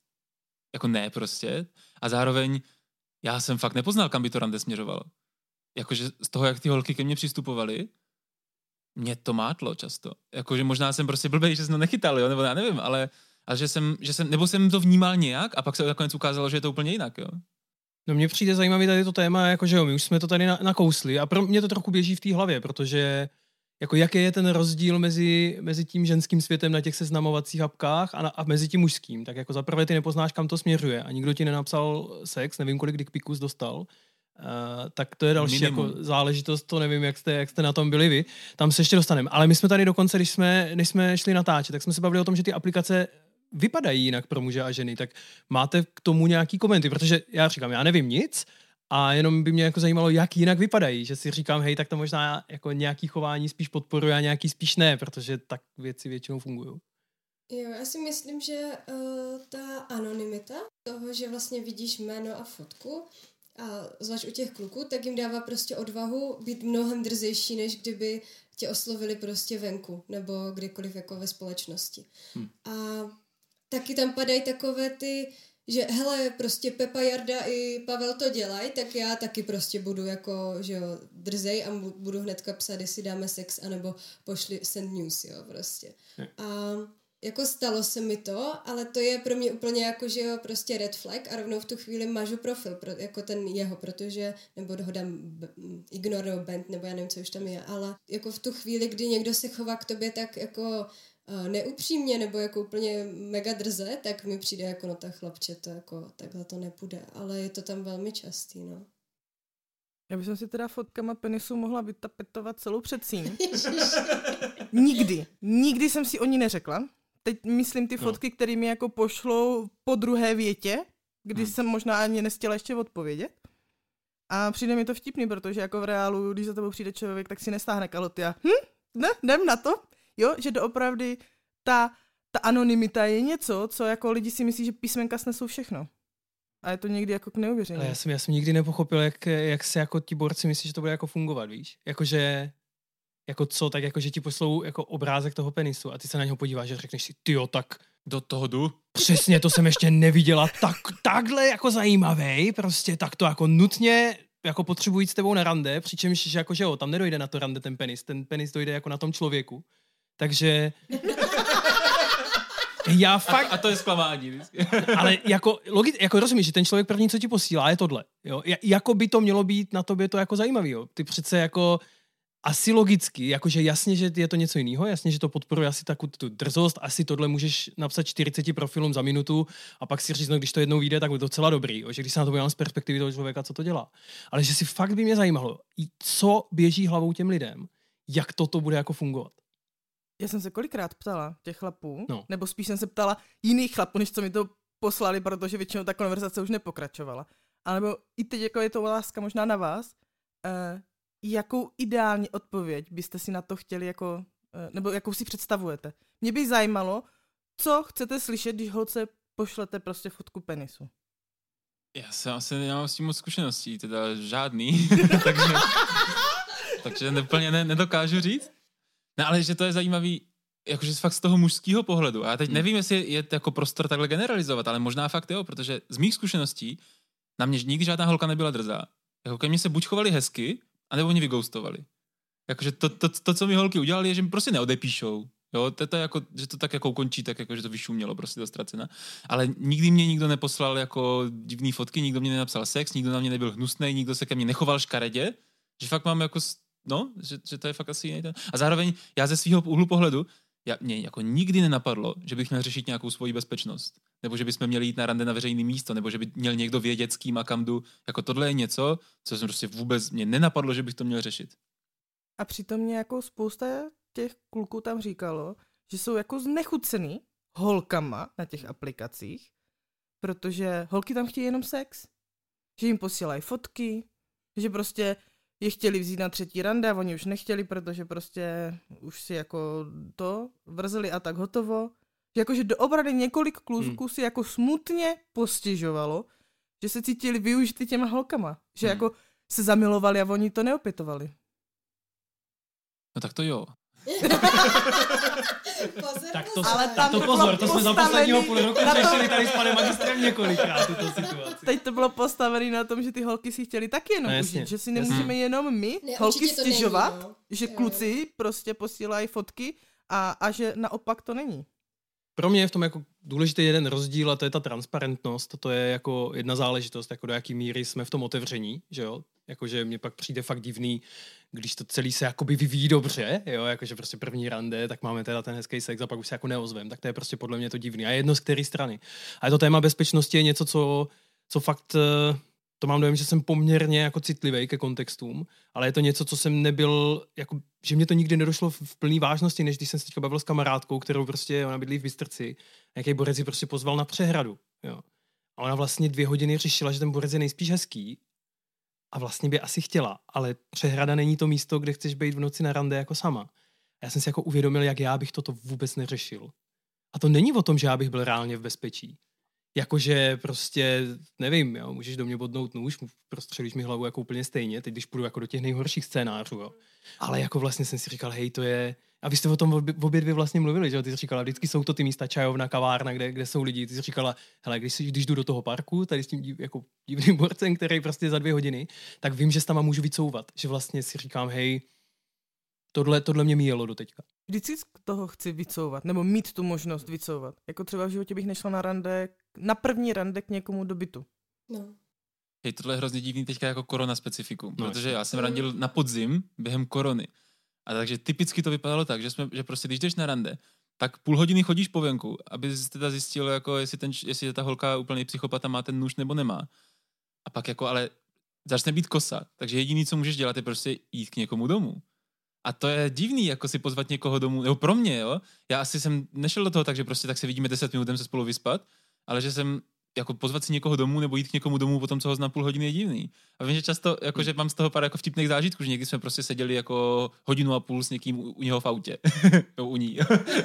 jako ne prostě, a zároveň já jsem fakt nepoznal, kam by to rande směřovalo. Jakože z toho, jak ty holky ke mně přistupovaly, mě to mátlo často. Jakože možná jsem prostě blbej, že jsem to nechytal, jo? nebo já nevím, ale, ale že, jsem, že jsem, nebo jsem to vnímal nějak a pak se nakonec ukázalo, že je to úplně jinak. Jo? No mně přijde zajímavý tady to téma, jakože jo, my už jsme to tady na, nakousli a pro mě to trochu běží v té hlavě, protože jako jaký je ten rozdíl mezi, mezi tím ženským světem na těch seznamovacích apkách a, na, a mezi tím mužským. Tak jako zaprvé ty nepoznáš, kam to směřuje a nikdo ti nenapsal sex, nevím, kolik dickpikus dostal, Uh, tak to je další jako záležitost, to nevím, jak jste, jak jste na tom byli vy. Tam se ještě dostaneme. Ale my jsme tady dokonce, když jsme, než jsme šli natáčet, tak jsme se bavili o tom, že ty aplikace vypadají jinak pro muže a ženy, tak máte k tomu nějaký komenty, protože já říkám, já nevím nic, a jenom by mě jako zajímalo, jak jinak vypadají, že si říkám, hej, tak to možná jako nějaký chování spíš podporuje a nějaký spíš ne, protože tak věci většinou fungují. Jo, já si myslím, že uh, ta anonymita toho, že vlastně vidíš jméno a fotku, a zvlášť u těch kluků, tak jim dává prostě odvahu být mnohem drzejší, než kdyby tě oslovili prostě venku nebo kdykoliv jako ve společnosti. Hmm. A taky tam padají takové ty, že hele, prostě Pepa, Jarda i Pavel to dělají, tak já taky prostě budu jako, že jo, drzej a budu hnedka psát, jestli dáme sex, anebo pošli send news, jo, prostě. Hmm. A jako stalo se mi to, ale to je pro mě úplně jako, že jo, prostě red flag a rovnou v tu chvíli mažu profil, pro, jako ten jeho, protože, nebo ho dám ignore nebo band, nebo já nevím, co už tam je, ale jako v tu chvíli, kdy někdo se chová k tobě tak jako uh, neupřímně nebo jako úplně mega drze, tak mi přijde jako no tak chlapče, to jako takhle to nepůjde, ale je to tam velmi častý, no. Já bych si teda fotkama penisu mohla vytapetovat celou předsím. <laughs> Nikdy. Nikdy jsem si o ní neřekla teď myslím ty no. fotky, no. které mi jako pošlou po druhé větě, kdy hmm. jsem možná ani nestihla ještě odpovědět. A přijde mi to vtipný, protože jako v reálu, když za tebou přijde člověk, tak si nestáhne kaloty a hm, ne, jdem na to. Jo, že doopravdy ta, ta anonymita je něco, co jako lidi si myslí, že písmenka snesou všechno. A je to někdy jako k neuvěření. já jsem, já jsem nikdy nepochopil, jak, jak se jako ti borci myslí, že to bude jako fungovat, víš? Jakože jako co, tak jako, že ti poslou jako obrázek toho penisu a ty se na něho podíváš a řekneš si, ty jo, tak do toho jdu. Přesně, to jsem ještě neviděla tak, takhle jako zajímavý, prostě tak to jako nutně jako potřebují s tebou na rande, přičemž, že jako, že jo, tam nedojde na to rande ten penis, ten penis dojde jako na tom člověku. Takže já fakt... A, a to je zklamání. <laughs> ale jako, logi, jako rozumíš, že ten člověk první, co ti posílá, je tohle. Jo? Jako by to mělo být na tobě to jako zajímavý. Jo? Ty přece jako asi logicky, jakože jasně, že je to něco jiného, jasně, že to podporuje asi takovou tu drzost, asi tohle můžeš napsat 40 profilům za minutu a pak si říct, no když to jednou vyjde, tak je to docela dobrý, že když se na to podívám z perspektivy toho člověka, co to dělá. Ale že si fakt by mě zajímalo, co běží hlavou těm lidem, jak toto bude jako fungovat. Já jsem se kolikrát ptala těch chlapů, no. nebo spíš jsem se ptala jiných chlapů, než co mi to poslali, protože většinou ta konverzace už nepokračovala. A nebo i teď jako je to otázka možná na vás, uh, jakou ideální odpověď byste si na to chtěli jako, eh, nebo jakou si představujete. Mě by zajímalo, co chcete slyšet, když holce pošlete prostě fotku penisu. Já jsem asi nemám s tím moc zkušeností, teda žádný, <laughs> <laughs> takže, takže úplně ne, nedokážu říct. No ale že to je zajímavý, jakože fakt z toho mužského pohledu. A já teď hmm. nevím, jestli je jako prostor takhle generalizovat, ale možná fakt jo, protože z mých zkušeností na mě nikdy žádná holka nebyla drzá. Jako ke mně se buď chovali hezky, anebo mě vygoustovali. Jakože to, to, to, co mi holky udělali, je, že mi prostě neodepíšou. Jo, to, to jako, že to tak jako končí, tak jako, že to vyšumělo prostě do ztracena. Ale nikdy mě nikdo neposlal jako divný fotky, nikdo mě nenapsal sex, nikdo na mě nebyl hnusný, nikdo se ke mně nechoval škaredě, že fakt mám jako, no, že, že to je fakt asi jiný ten. A zároveň já ze svého úhlu pohledu, já, mě jako nikdy nenapadlo, že bych měl řešit nějakou svoji bezpečnost. Nebo že bychom měli jít na rande na veřejné místo, nebo že by měl někdo vědět, s kým a kam jdu. Jako tohle je něco, co jsem prostě vůbec mě nenapadlo, že bych to měl řešit. A přitom mě jako spousta těch kluků tam říkalo, že jsou jako znechucený holkama na těch aplikacích, protože holky tam chtějí jenom sex. Že jim posílají fotky, že prostě je chtěli vzít na třetí rande a oni už nechtěli, protože prostě už si jako to vrzeli a tak hotovo. Že jakože doopravdy několik kluků hmm. si jako smutně postěžovalo, že se cítili využity těma holkama. Že hmm. jako se zamilovali a oni to neopětovali. No tak to jo. Pozor, tak to, ale tam to pozor, to jsme za posledního půl roku řešili tady s panem magistrem několikrát tuto situaci. Teď to bylo postavené na tom, že ty holky si chtěli taky jenom no, užít, že si nemůžeme jasně. jenom my, ne, holky, stěžovat, není, no. že kluci prostě posílají fotky a, a že naopak to není pro mě je v tom jako důležitý jeden rozdíl a to je ta transparentnost. To je jako jedna záležitost, jako do jaký míry jsme v tom otevření, že jo? Jakože mně pak přijde fakt divný, když to celý se jakoby vyvíjí dobře, jo? Jakože prostě první rande, tak máme teda ten hezký sex a pak už se jako neozvem, tak to je prostě podle mě to divný. A jedno z které strany. A to téma bezpečnosti je něco, co, co fakt eh, to mám dojem, že jsem poměrně jako citlivý ke kontextům, ale je to něco, co jsem nebyl, jako, že mě to nikdy nedošlo v, v plné vážnosti, než když jsem se teďka bavil s kamarádkou, kterou prostě, ona bydlí v Bystrci, nějaký borec ji prostě pozval na přehradu, jo. A ona vlastně dvě hodiny řešila, že ten borec je nejspíš hezký a vlastně by asi chtěla, ale přehrada není to místo, kde chceš být v noci na rande jako sama. Já jsem si jako uvědomil, jak já bych toto vůbec neřešil. A to není o tom, že já bych byl reálně v bezpečí jakože prostě, nevím, jo, můžeš do mě bodnout nůž, prostřelíš mi hlavu jako úplně stejně, teď když půjdu jako do těch nejhorších scénářů, jo. Ale jako vlastně jsem si říkal, hej, to je, a vy jste o tom v obě dvě vlastně mluvili, že? Ty jsi říkala, vždycky jsou to ty místa čajovna, kavárna, kde, kde jsou lidi. Ty jsi říkala, hele, když, když jdu do toho parku, tady s tím dív, jako divným borcem, který prostě za dvě hodiny, tak vím, že tam můžu vycouvat. Že vlastně si říkám, hej, tohle, tohle mě míjelo do teďka. Vždycky z toho chci vycouvat, nebo mít tu možnost vycouvat. Jako třeba v životě bych nešla na rande, na první rande k někomu do bytu. No. Hej, tohle je hrozně divný teďka jako korona specifikum, no, protože já jsem randil na podzim během korony. A takže typicky to vypadalo tak, že, jsme, že prostě když jdeš na rande, tak půl hodiny chodíš po venku, aby teda zjistil, jako jestli, ten, jestli ta holka úplný psychopata má ten nůž nebo nemá. A pak jako ale začne být kosa, takže jediný, co můžeš dělat, je prostě jít k někomu domů. A to je divný, jako si pozvat někoho domů, nebo pro mě, jo. Já asi jsem nešel do toho tak, že prostě tak se vidíme 10 minut, se spolu vyspat, ale že jsem jako pozvat si někoho domů nebo jít k někomu domů potom, co ho znám půl hodiny je divný. A vím, že často, jako, že mám z toho pár jako vtipných zážitků, že někdy jsme prostě seděli jako hodinu a půl s někým u, u něho v autě. <laughs> nebo u ní.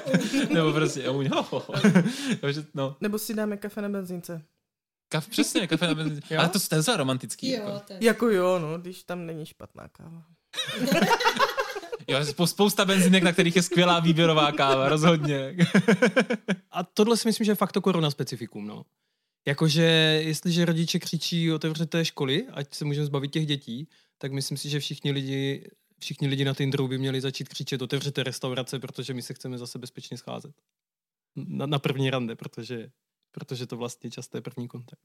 <laughs> nebo prostě u něho. <laughs> no. Nebo si dáme kafe na benzínce. Kaf, přesně, kafe na benzínce. Ale to, to je romantický. Jo, jako. jako jo, no, když tam není špatná káva. Jo, spousta benzínek, na kterých je skvělá výběrová káva, rozhodně. A tohle si myslím, že je fakt to korona specifikum, no. Jakože jestliže rodiče křičí otevřete školy, ať se můžeme zbavit těch dětí, tak myslím si, že všichni lidi, všichni lidi na Tinderu by měli začít křičet otevřete restaurace, protože my se chceme zase bezpečně scházet. Na, na první rande, protože, protože to vlastně často je první kontakt.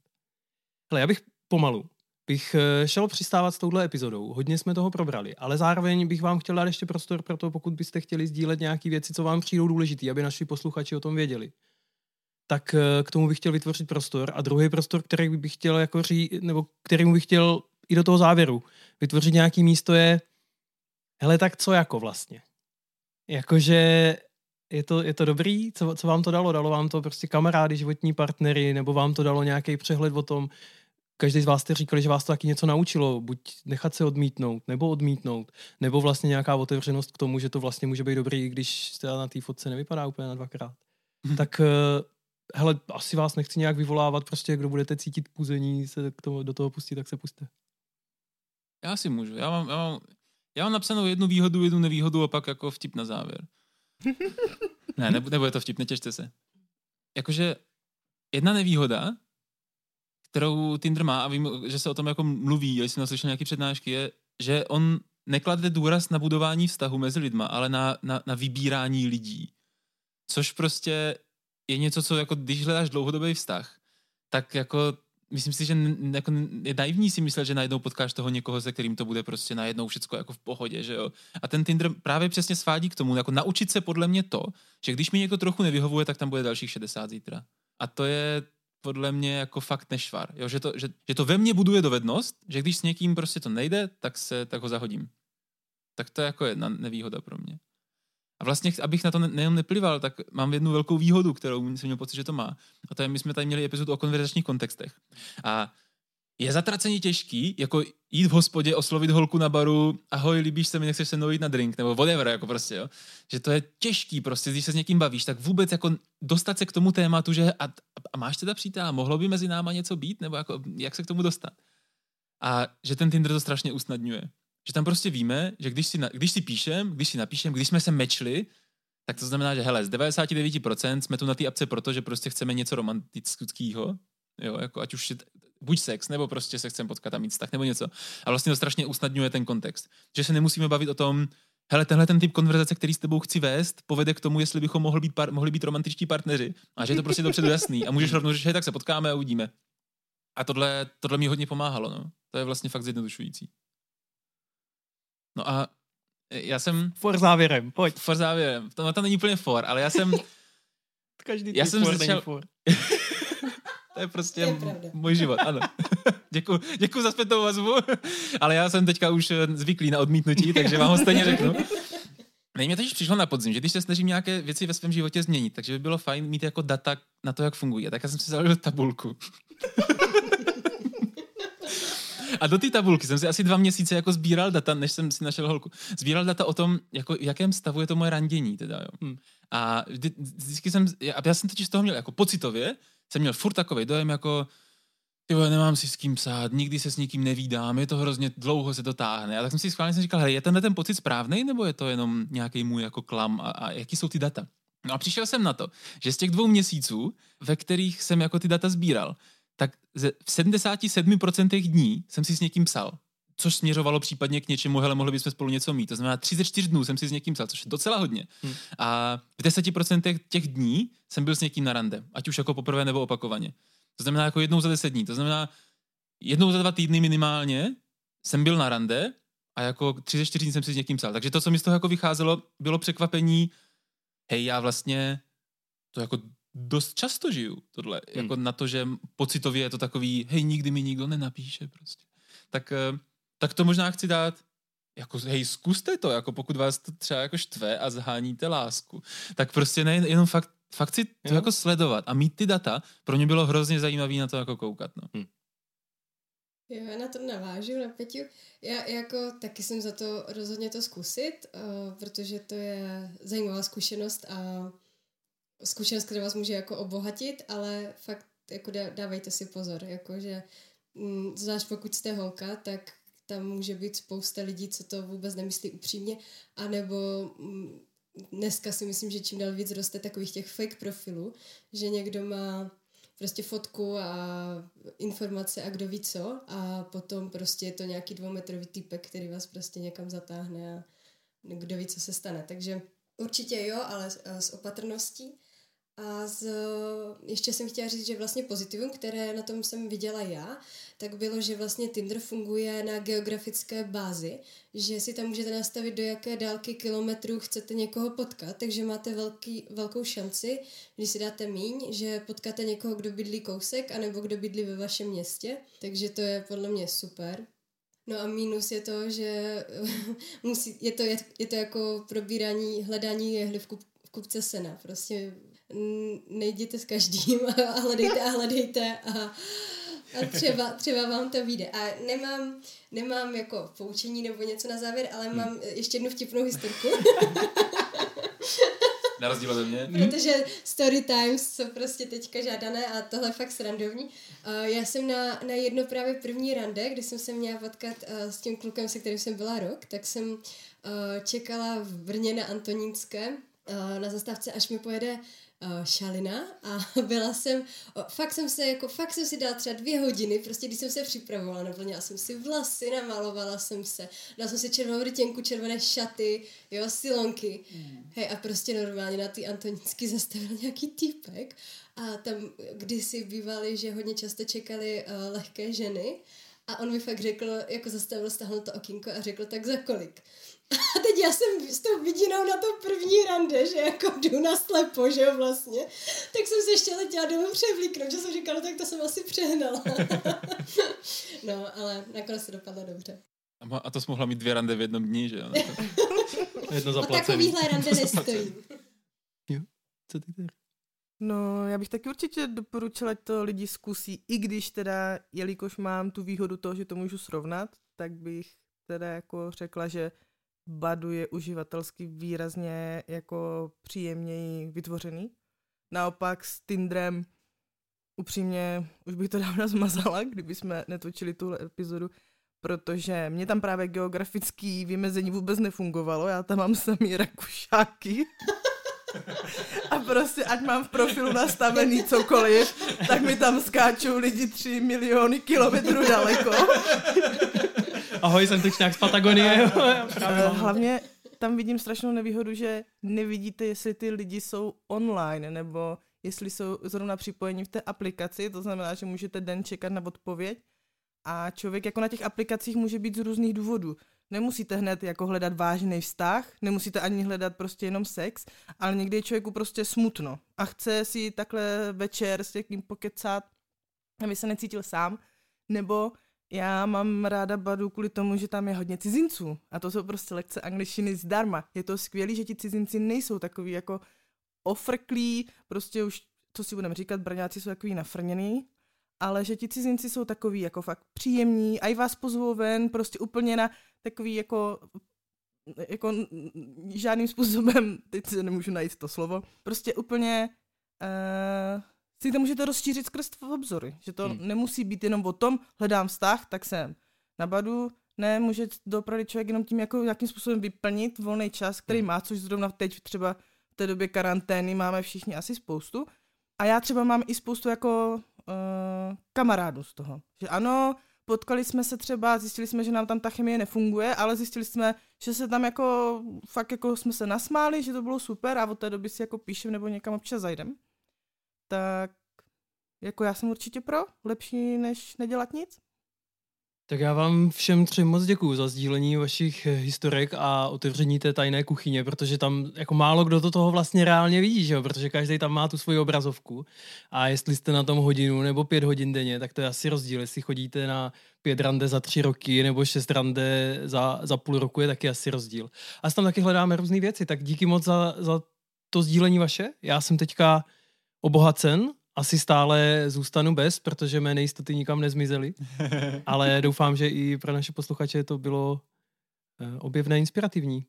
Ale já bych pomalu bych eh, šel přistávat s touhle epizodou. Hodně jsme toho probrali, ale zároveň bych vám chtěl dát ještě prostor pro to, pokud byste chtěli sdílet nějaké věci, co vám přijdou důležité, aby naši posluchači o tom věděli. Tak eh, k tomu bych chtěl vytvořit prostor. A druhý prostor, který bych chtěl jako ří, nebo kterýmu bych chtěl i do toho závěru vytvořit nějaký místo je, hele, tak co jako vlastně? Jakože je to, je to dobrý? Co, co vám to dalo? Dalo vám to prostě kamarády, životní partnery, nebo vám to dalo nějaký přehled o tom, každý z vás jste říkali, že vás to taky něco naučilo, buď nechat se odmítnout, nebo odmítnout, nebo vlastně nějaká otevřenost k tomu, že to vlastně může být dobrý, když na té fotce nevypadá úplně na dvakrát. Hmm. Tak eh, hele, asi vás nechci nějak vyvolávat, prostě kdo budete cítit puzení, se k tomu, do toho pustit, tak se puste. Já si můžu. Já mám, já mám, já mám napsanou jednu výhodu, jednu nevýhodu a pak jako vtip na závěr. <laughs> ne, nebude, nebude to vtip, netěšte se. Jakože jedna nevýhoda kterou Tinder má a vím, že se o tom jako mluví, jestli jsem slyšel nějaké přednášky, je, že on neklade důraz na budování vztahu mezi lidma, ale na, na, na vybírání lidí. Což prostě je něco, co jako když hledáš dlouhodobý vztah, tak jako myslím si, že n, jako je naivní si myslet, že najednou potkáš toho někoho, se kterým to bude prostě najednou všechno jako v pohodě, že jo. A ten Tinder právě přesně svádí k tomu, jako naučit se podle mě to, že když mi někdo trochu nevyhovuje, tak tam bude dalších 60 zítra. A to je podle mě jako fakt nešvar. Jo? Že, to, že, že to ve mně buduje dovednost, že když s někým prostě to nejde, tak, se, tak ho zahodím. Tak to je jako jedna nevýhoda pro mě. A vlastně, abych na to nejenom neplival, tak mám jednu velkou výhodu, kterou jsem měl pocit, že to má. A to je, my jsme tady měli epizodu o konverzačních kontextech. A je zatraceně těžký, jako jít v hospodě, oslovit holku na baru, ahoj, líbíš se mi, nechceš se mnou jít na drink, nebo whatever, jako prostě, jo. Že to je těžký prostě, když se s někým bavíš, tak vůbec jako dostat se k tomu tématu, že a, a máš teda přítel, mohlo by mezi náma něco být, nebo jako, jak se k tomu dostat. A že ten Tinder to strašně usnadňuje. Že tam prostě víme, že když si, na, když si píšem, když si napíšem, když jsme se mečli, tak to znamená, že hele, z 99% jsme tu na té apce proto, že prostě chceme něco romantického, jo, jako ať už buď sex, nebo prostě se chceme potkat a mít vztah, nebo něco. A vlastně to strašně usnadňuje ten kontext. Že se nemusíme bavit o tom, hele, tenhle ten typ konverzace, který s tebou chci vést, povede k tomu, jestli bychom mohli být, par- mohli být romantičtí partneři. A že je to prostě dopředu jasný. A můžeš rovnou říct, tak se potkáme a uvidíme. A tohle, tohle mi hodně pomáhalo. No. To je vlastně fakt zjednodušující. No a já jsem... For závěrem, pojď. For závěrem. To, to není úplně for, ale já jsem... <laughs> Každý já jsem začal... for. <laughs> To je prostě je pravda. můj život, ano. <laughs> děkuji, děkuji za zpětnou vazbu, ale já jsem teďka už eh, zvyklý na odmítnutí, takže vám ho stejně řeknu. Ne, mě teď přišlo na podzim, že když se snažím nějaké věci ve svém životě změnit, takže by bylo fajn mít jako data na to, jak fungují. A tak já jsem si založil tabulku. A do té tabulky jsem si asi dva měsíce jako sbíral data, než jsem si našel holku. Sbíral data o tom, jako, v jakém stavu je to moje randění. Teda, jo. Hmm. A vždy, vždycky jsem, já, já jsem totiž z toho měl jako pocitově, jsem měl furt takový dojem, jako ty vole, nemám si s kým psát, nikdy se s nikým nevídám, je to hrozně dlouho se to táhne. A tak jsem si schválně jsem říkal, hej, je tenhle ten pocit správný, nebo je to jenom nějaký můj jako klam a, a jaký jsou ty data? No a přišel jsem na to, že z těch dvou měsíců, ve kterých jsem jako ty data sbíral, tak v 77% dní jsem si s někým psal což směřovalo případně k něčemu, hele, mohli bychom spolu něco mít. To znamená, 34 dnů jsem si s někým psal, což je docela hodně. Hmm. A v 10% těch dní jsem byl s někým na rande, ať už jako poprvé nebo opakovaně. To znamená jako jednou za 10 dní. To znamená, jednou za dva týdny minimálně jsem byl na rande a jako 34 dní jsem si s někým psal. Takže to, co mi z toho jako vycházelo, bylo překvapení, hej, já vlastně to jako dost často žiju, tohle. Hmm. Jako na to, že pocitově je to takový, hej, nikdy mi nikdo nenapíše prostě. Tak, eh, tak to možná chci dát jako, hej, zkuste to, jako pokud vás to třeba jako štve a zháníte lásku, tak prostě ne, jenom fakt, fakt si to jo. jako sledovat a mít ty data, pro mě bylo hrozně zajímavé na to jako koukat, no. Hmm. Jo, já na to navážu, na Peťu. Já jako taky jsem za to rozhodně to zkusit, uh, protože to je zajímavá zkušenost a zkušenost, která vás může jako obohatit, ale fakt jako dávejte si pozor, jako že mm, zvlášť pokud jste holka, tak tam může být spousta lidí, co to vůbec nemyslí upřímně, anebo mm, dneska si myslím, že čím dál víc roste takových těch fake profilů, že někdo má prostě fotku a informace a kdo ví co a potom prostě je to nějaký dvoumetrový typek, který vás prostě někam zatáhne a kdo ví, co se stane. Takže určitě jo, ale s opatrností. A z, ještě jsem chtěla říct, že vlastně pozitivum, které na tom jsem viděla já, tak bylo, že vlastně Tinder funguje na geografické bázi, že si tam můžete nastavit, do jaké dálky kilometrů chcete někoho potkat, takže máte velký, velkou šanci, když si dáte míň, že potkáte někoho, kdo bydlí kousek, anebo kdo bydlí ve vašem městě, takže to je podle mě super. No a mínus je to, že <laughs> musí, je, to, je, je to jako probírání, hledání jehly v, kup, v kupce sena. Prostě nejděte s každým <laughs> a hledejte a hledejte a, a třeba, třeba vám to vyjde. A nemám, nemám jako poučení nebo něco na závěr, ale hmm. mám ještě jednu vtipnou historku. <laughs> Na rozdíl ode mě. <laughs> Protože story times jsou prostě teďka žádané a tohle je fakt srandovní. Já jsem na, na jedno právě první rande, kdy jsem se měla potkat s tím klukem, se kterým jsem byla rok, tak jsem čekala v Brně na Antonínské na zastávce, až mi pojede šalina a <laughs> byla jsem, fakt jsem se, jako fakt jsem si dala třeba dvě hodiny, prostě když jsem se připravovala, naplnila jsem si vlasy, namalovala jsem se, dala jsem si červenou rytěnku, červené šaty, jo, silonky, mm. hej a prostě normálně na ty Antonínsky <laughs> zastavil nějaký týpek a tam kdysi bývali, že hodně často čekali uh, lehké ženy a on mi fakt řekl, jako zastavil, stáhl to okýnko a řekl, tak za kolik? A teď já jsem s tou vidinou na to první rande, že jako jdu na slepo, že jo vlastně. Tak jsem se ještě letěla domů převlíknout, že jsem říkala, no, tak to jsem asi přehnala. <laughs> no, ale nakonec se dopadlo dobře. A to jsi mohla mít dvě rande v jednom dní, že jo? <laughs> Jedno zaplacený. O takovýhle rande nestojí. jo, co ty tady? No, já bych taky určitě doporučila, to lidi zkusí, i když teda, jelikož mám tu výhodu toho, že to můžu srovnat, tak bych teda jako řekla, že Badu je uživatelsky výrazně jako příjemněji vytvořený. Naopak s Tindrem upřímně už bych to dávno <laughs> zmazala, kdyby jsme netočili tuhle epizodu, protože mě tam právě geografický vymezení vůbec nefungovalo, já tam mám samý rakušáky. A prostě, ať mám v profilu nastavený cokoliv, tak mi tam skáčou lidi tři miliony kilometrů daleko. Ahoj, jsem tučňák z Patagonie. <laughs> Eh, hlavně tam vidím strašnou nevýhodu, že nevidíte, jestli ty lidi jsou online, nebo jestli jsou zrovna připojeni v té aplikaci, to znamená, že můžete den čekat na odpověď a člověk jako na těch aplikacích může být z různých důvodů. Nemusíte hned jako hledat vážný vztah, nemusíte ani hledat prostě jenom sex, ale někdy je člověku prostě smutno a chce si takhle večer s někým pokecat aby se necítil sám, nebo já mám ráda Badu kvůli tomu, že tam je hodně cizinců a to jsou prostě lekce angličtiny zdarma. Je to skvělé, že ti cizinci nejsou takový jako ofrklí, prostě už, co si budeme říkat, brňáci jsou takový nafrněný, ale že ti cizinci jsou takový jako fakt příjemní, a i vás pozvou ven, prostě úplně na takový jako jako žádným způsobem, <laughs> teď se nemůžu najít to slovo, prostě úplně uh, si to můžete rozšířit skrz obzory, že to hmm. nemusí být jenom o tom, hledám vztah, tak jsem na badu, ne, může dopravit člověk jenom tím, jako, jakým způsobem vyplnit volný čas, který hmm. má, což zrovna teď třeba v té době karantény máme všichni asi spoustu. A já třeba mám i spoustu jako uh, kamarádů z toho. Že ano, potkali jsme se třeba, zjistili jsme, že nám tam ta chemie nefunguje, ale zjistili jsme, že se tam jako, fakt jako jsme se nasmáli, že to bylo super a od té doby si jako píšem nebo někam občas zajdem. Tak jako já jsem určitě pro, lepší než nedělat nic. Tak já vám všem třem moc děkuju za sdílení vašich eh, historek a otevření té tajné kuchyně, protože tam jako málo kdo to toho vlastně reálně vidí, že jo? protože každý tam má tu svoji obrazovku a jestli jste na tom hodinu nebo pět hodin denně, tak to je asi rozdíl, jestli chodíte na pět rande za tři roky nebo šest rande za, za půl roku je taky asi rozdíl. A tam taky hledáme různé věci, tak díky moc za, za to sdílení vaše. Já jsem teďka obohacen asi stále zůstanu bez, protože mé nejistoty nikam nezmizely, <laughs> ale doufám, že i pro naše posluchače to bylo eh, objevné inspirativní.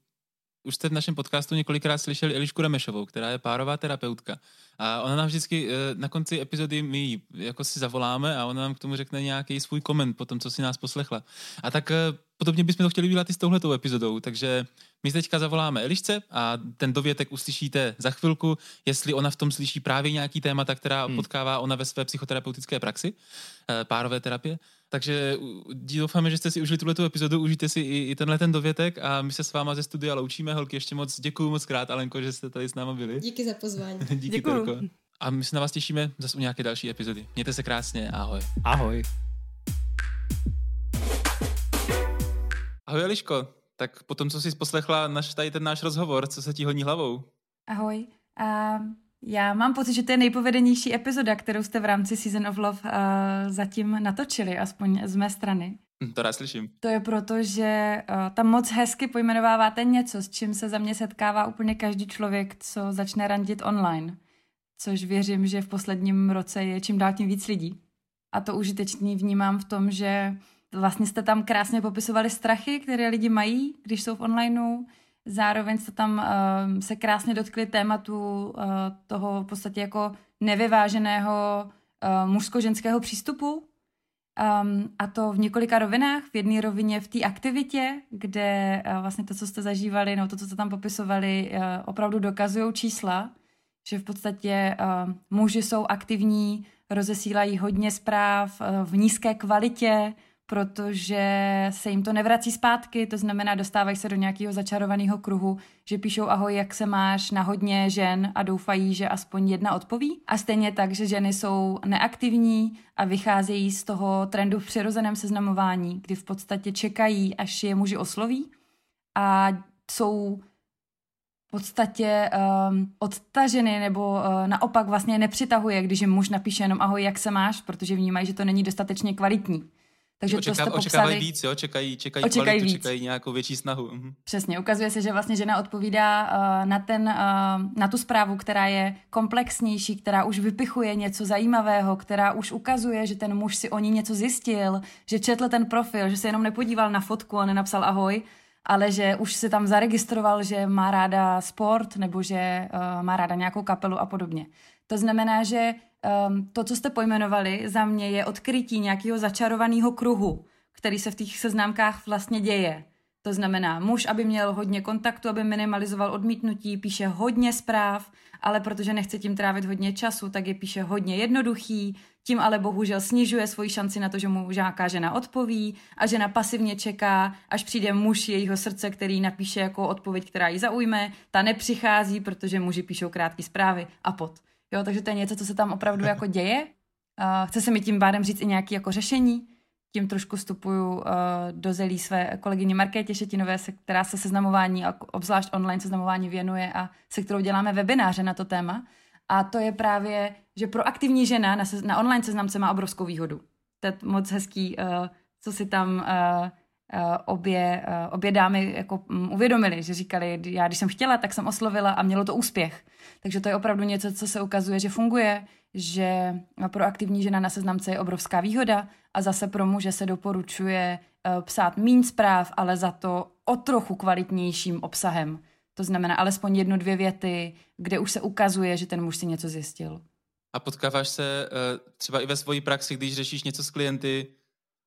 Už jste v našem podcastu několikrát slyšeli Elišku Remešovou, která je párová terapeutka. A ona nám vždycky eh, na konci epizody my jako si zavoláme a ona nám k tomu řekne nějaký svůj koment po tom, co si nás poslechla. A tak eh, podobně bychom to chtěli udělat i s touhletou epizodou, takže my teďka zavoláme Elišce a ten dovětek uslyšíte za chvilku, jestli ona v tom slyší právě nějaký témata, která hmm. potkává ona ve své psychoterapeutické praxi, eh, párové terapie. Takže doufáme, že jste si užili tuhle epizodu, užijte si i, i tenhle ten dovětek a my se s váma ze studia loučíme. Holky, ještě moc děkuji moc krát, Alenko, že jste tady s náma byli. Díky za pozvání. <laughs> Díky, Děkuju. A my se na vás těšíme zase u nějaké další epizody. Mějte se krásně, ahoj. Ahoj. Ahoj Eliško, tak potom, co jsi poslechla naš, tady ten náš rozhovor, co se ti honí hlavou? Ahoj. Uh, já mám pocit, že to je nejpovedenější epizoda, kterou jste v rámci Season of Love uh, zatím natočili, aspoň z mé strany. Hm, to rád slyším. To je proto, že uh, tam moc hezky pojmenováváte něco, s čím se za mě setkává úplně každý člověk, co začne randit online. Což věřím, že v posledním roce je čím dál tím víc lidí. A to užitečný vnímám v tom, že vlastně jste tam krásně popisovali strachy, které lidi mají, když jsou v onlineu. Zároveň jste tam uh, se krásně dotkli tématu uh, toho v podstatě jako nevyváženého uh, mužsko-ženského přístupu. Um, a to v několika rovinách. V jedné rovině v té aktivitě, kde uh, vlastně to, co jste zažívali, no to, co jste tam popisovali, uh, opravdu dokazují čísla, že v podstatě uh, muži jsou aktivní, rozesílají hodně zpráv uh, v nízké kvalitě, protože se jim to nevrací zpátky, to znamená, dostávají se do nějakého začarovaného kruhu, že píšou ahoj, jak se máš na hodně žen a doufají, že aspoň jedna odpoví. A stejně tak, že ženy jsou neaktivní a vycházejí z toho trendu v přirozeném seznamování, kdy v podstatě čekají, až je muži osloví a jsou v podstatě um, odtaženy nebo uh, naopak vlastně nepřitahuje, když jim muž napíše jenom ahoj, jak se máš, protože vnímají, že to není dostatečně kvalitní. Takže Očeká, to jste popsali... Očekávají víc, jo? Čekají, čekají, čekají kvalitu, víc. čekají nějakou větší snahu. Mhm. Přesně, ukazuje se, že vlastně žena odpovídá uh, na, ten, uh, na tu zprávu, která je komplexnější, která už vypichuje něco zajímavého, která už ukazuje, že ten muž si o ní něco zjistil, že četl ten profil, že se jenom nepodíval na fotku a nenapsal ahoj, ale že už se tam zaregistroval, že má ráda sport nebo že uh, má ráda nějakou kapelu a podobně. To znamená, že um, to, co jste pojmenovali, za mě je odkrytí nějakého začarovaného kruhu, který se v těch seznámkách vlastně děje. To znamená, muž, aby měl hodně kontaktu, aby minimalizoval odmítnutí, píše hodně zpráv, ale protože nechce tím trávit hodně času, tak je píše hodně jednoduchý, tím ale bohužel snižuje svoji šanci na to, že mu žáká žena odpoví a žena pasivně čeká, až přijde muž jejího srdce, který napíše jako odpověď, která ji zaujme, ta nepřichází, protože muži píšou krátké zprávy a pod. Jo, takže to je něco, co se tam opravdu jako děje. Uh, chce se mi tím pádem říct i nějaké jako řešení. Tím trošku vstupuju uh, do zelí své kolegyně Markétě Šetinové, se, která se seznamování obzvlášť online seznamování věnuje a se kterou děláme webináře na to téma. A to je právě že proaktivní žena na, se, na online seznamce má obrovskou výhodu. To je moc hezký, uh, co si tam uh, obě, uh, obě dámy jako um, uvědomili, že říkali, já když jsem chtěla, tak jsem oslovila a mělo to úspěch. Takže to je opravdu něco, co se ukazuje, že funguje, že proaktivní žena na seznamce je obrovská výhoda a zase pro muže se doporučuje uh, psát mín zpráv, ale za to o trochu kvalitnějším obsahem. To znamená alespoň jednu, dvě věty, kde už se ukazuje, že ten muž si něco zjistil. A potkáváš se třeba i ve své praxi, když řešíš něco s klienty,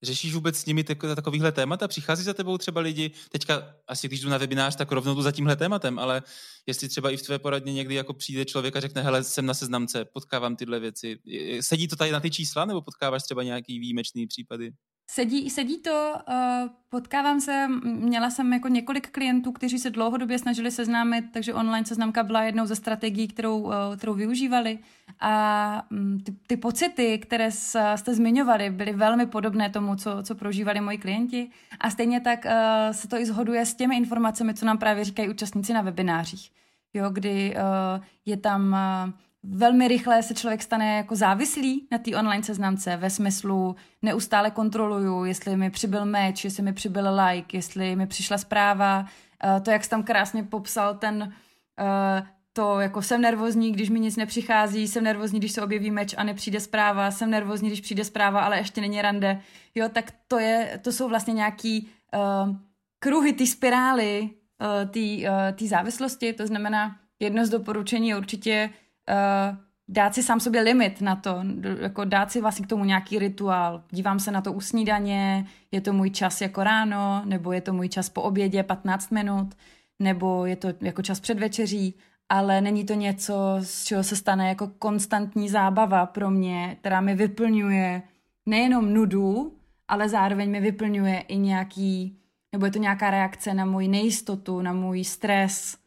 řešíš vůbec s nimi takovýhle témata? Přichází za tebou třeba lidi, teďka asi když jdu na webinář, tak rovnou jdu za tímhle tématem, ale jestli třeba i v tvé poradně někdy jako přijde člověk a řekne, hele, jsem na seznamce, potkávám tyhle věci. Sedí to tady na ty čísla, nebo potkáváš třeba nějaký výjimečný případy? Sedí, sedí to, uh, potkávám se, měla jsem jako několik klientů, kteří se dlouhodobě snažili seznámit, takže online seznamka byla jednou ze strategií, kterou, uh, kterou využívali. A um, ty, ty pocity, které jste zmiňovali, byly velmi podobné tomu, co, co prožívali moji klienti. A stejně tak uh, se to i zhoduje s těmi informacemi, co nám právě říkají účastníci na webinářích. Jo, kdy uh, je tam... Uh, velmi rychle se člověk stane jako závislý na té online seznamce ve smyslu neustále kontroluju, jestli mi přibyl meč, jestli mi přibyl like, jestli mi přišla zpráva. Uh, to, jak jsi tam krásně popsal ten uh, to jako jsem nervózní, když mi nic nepřichází, jsem nervózní, když se objeví meč a nepřijde zpráva, jsem nervózní, když přijde zpráva, ale ještě není rande. Jo, tak to, je, to jsou vlastně nějaký uh, kruhy, ty spirály, uh, ty uh, závislosti, to znamená, jedno z doporučení je určitě uh, dát si sám sobě limit na to, jako dát si vlastně k tomu nějaký rituál. Dívám se na to u snídaně, je to můj čas jako ráno, nebo je to můj čas po obědě 15 minut, nebo je to jako čas před večeří, ale není to něco, z čeho se stane jako konstantní zábava pro mě, která mi vyplňuje nejenom nudu, ale zároveň mi vyplňuje i nějaký, nebo je to nějaká reakce na můj nejistotu, na můj stres,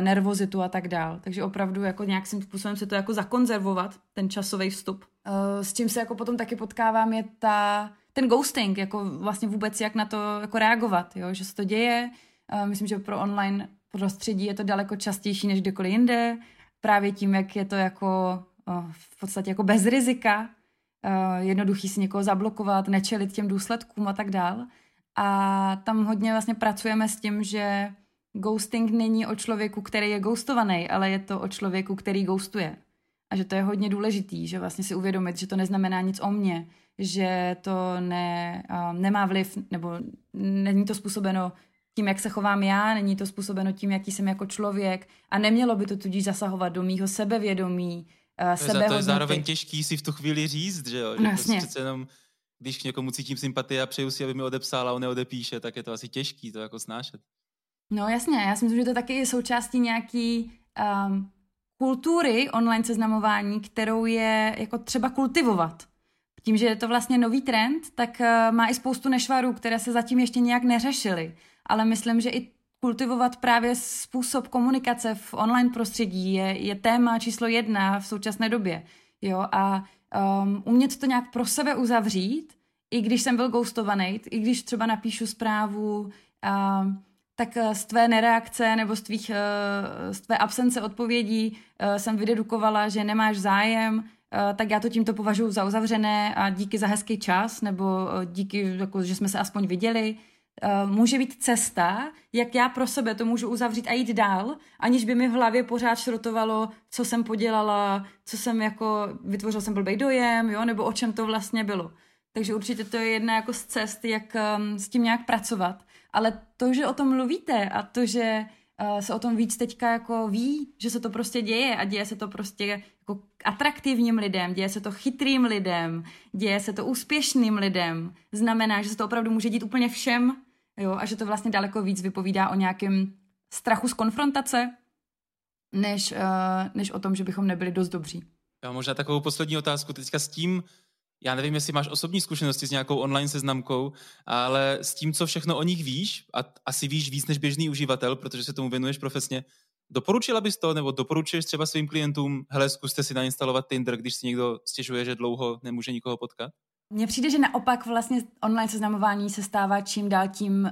nervozitu a tak dál. Takže opravdu jako nějakým způsobem se to jako zakonzervovat, ten časový vstup. Uh, s čím se jako potom taky potkávám je ta, ten ghosting, jako vlastně vůbec jak na to jako reagovat, jo? že se to děje. Uh, myslím, že pro online prostředí je to daleko častější než kdekoliv jinde. Právě tím, jak je to jako v podstatě jako bez rizika, jednoduchý si někoho zablokovat, nečelit těm důsledkům a tak dál. A tam hodně vlastně pracujeme s tím, že ghosting není o člověku, který je ghostovaný, ale je to o člověku, který ghostuje. A že to je hodně důležitý, že vlastně si uvědomit, že to neznamená nic o mně, že to ne, uh, nemá vliv, nebo není to způsobeno tím, jak se chovám já, není to způsobeno tím, jaký jsem jako člověk a nemělo by to tudíž zasahovat do mýho sebevědomí, uh, sebehodnoty. To je zároveň těžký si v tu chvíli říct, že jo? Že no, prostě přece jenom když k někomu cítím sympatii a přeju si, aby mi odepsal a on neodepíše, tak je to asi těžký to jako snášet. No jasně, já si myslím, že to taky je součástí nějaký um, kultury online seznamování, kterou je jako třeba kultivovat. Tím, že je to vlastně nový trend, tak uh, má i spoustu nešvarů, které se zatím ještě nějak neřešily. Ale myslím, že i kultivovat právě způsob komunikace v online prostředí je, je téma číslo jedna v současné době. Jo? A um, umět to nějak pro sebe uzavřít, i když jsem byl ghostovaný, i když třeba napíšu zprávu, um, tak eh, z tvé nereakce nebo z, tvých, eh, z tvé absence odpovědí eh, jsem vydedukovala, že nemáš zájem, tak já to tímto považuji za uzavřené a díky za hezký čas, nebo díky, jako, že jsme se aspoň viděli. Může být cesta, jak já pro sebe to můžu uzavřít a jít dál, aniž by mi v hlavě pořád šrotovalo, co jsem podělala, co jsem jako, vytvořil jsem blbý dojem, jo, nebo o čem to vlastně bylo. Takže určitě to je jedna jako z cest, jak um, s tím nějak pracovat. Ale to, že o tom mluvíte a to, že uh, se o tom víc teďka jako ví, že se to prostě děje a děje se to prostě jako atraktivním lidem, děje se to chytrým lidem, děje se to úspěšným lidem, znamená, že se to opravdu může dít úplně všem jo, a že to vlastně daleko víc vypovídá o nějakém strachu z konfrontace, než, uh, než o tom, že bychom nebyli dost dobří. Já možná takovou poslední otázku teďka s tím, já nevím, jestli máš osobní zkušenosti s nějakou online seznamkou, ale s tím, co všechno o nich víš, a asi víš víc než běžný uživatel, protože se tomu věnuješ profesně, doporučila bys to, nebo doporučuješ třeba svým klientům, hele, zkuste si nainstalovat Tinder, když si někdo stěžuje, že dlouho nemůže nikoho potkat? Mně přijde, že naopak vlastně online seznamování se stává čím dál tím uh,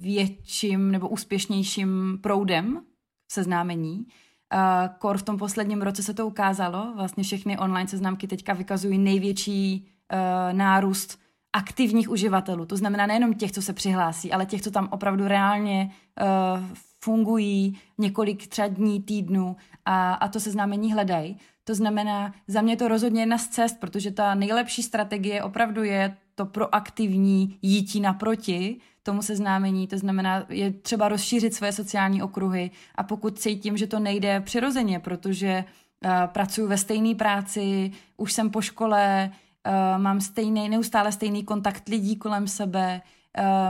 větším nebo úspěšnějším proudem seznámení. Uh, kor v tom posledním roce se to ukázalo. Vlastně všechny online seznamky teďka vykazují největší uh, nárůst aktivních uživatelů. To znamená nejenom těch, co se přihlásí, ale těch, co tam opravdu reálně uh, fungují několik třeba dní, týdnů a, a to seznámení hledají. To znamená, za mě to rozhodně jedna z cest, protože ta nejlepší strategie opravdu je to proaktivní jítí naproti tomu seznámení, to znamená, je třeba rozšířit své sociální okruhy a pokud cítím, že to nejde přirozeně, protože uh, pracuji ve stejné práci, už jsem po škole, uh, mám stejný, neustále stejný kontakt lidí kolem sebe,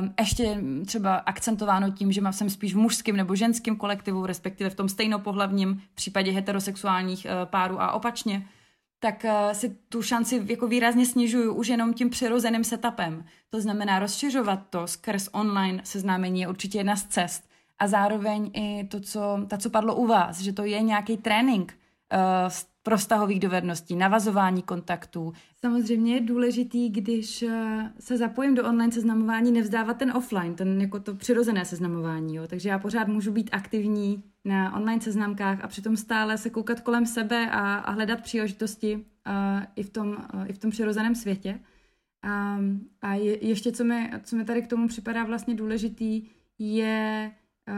Um, ještě třeba akcentováno tím, že jsem spíš v mužském nebo ženském kolektivu, respektive v tom stejnopohlavním případě heterosexuálních uh, párů a opačně, tak uh, si tu šanci jako výrazně snižuju už jenom tím přirozeným setupem. To znamená rozšiřovat to skrz online seznámení je určitě jedna z cest. A zároveň i to, co, ta, co padlo u vás, že to je nějaký trénink uh, pro vztahových dovedností, navazování kontaktů. Samozřejmě je důležitý, když eh, se zapojím do online seznamování, nevzdávat ten offline, ten jako to přirozené seznamování. Jo. Takže já pořád můžu být aktivní na online seznamkách a přitom stále se koukat kolem sebe a, a hledat příležitosti uh, i, v tom, uh, i v tom přirozeném světě. A, a je, ještě, co mi, co mi tady k tomu připadá vlastně důležitý, je uh,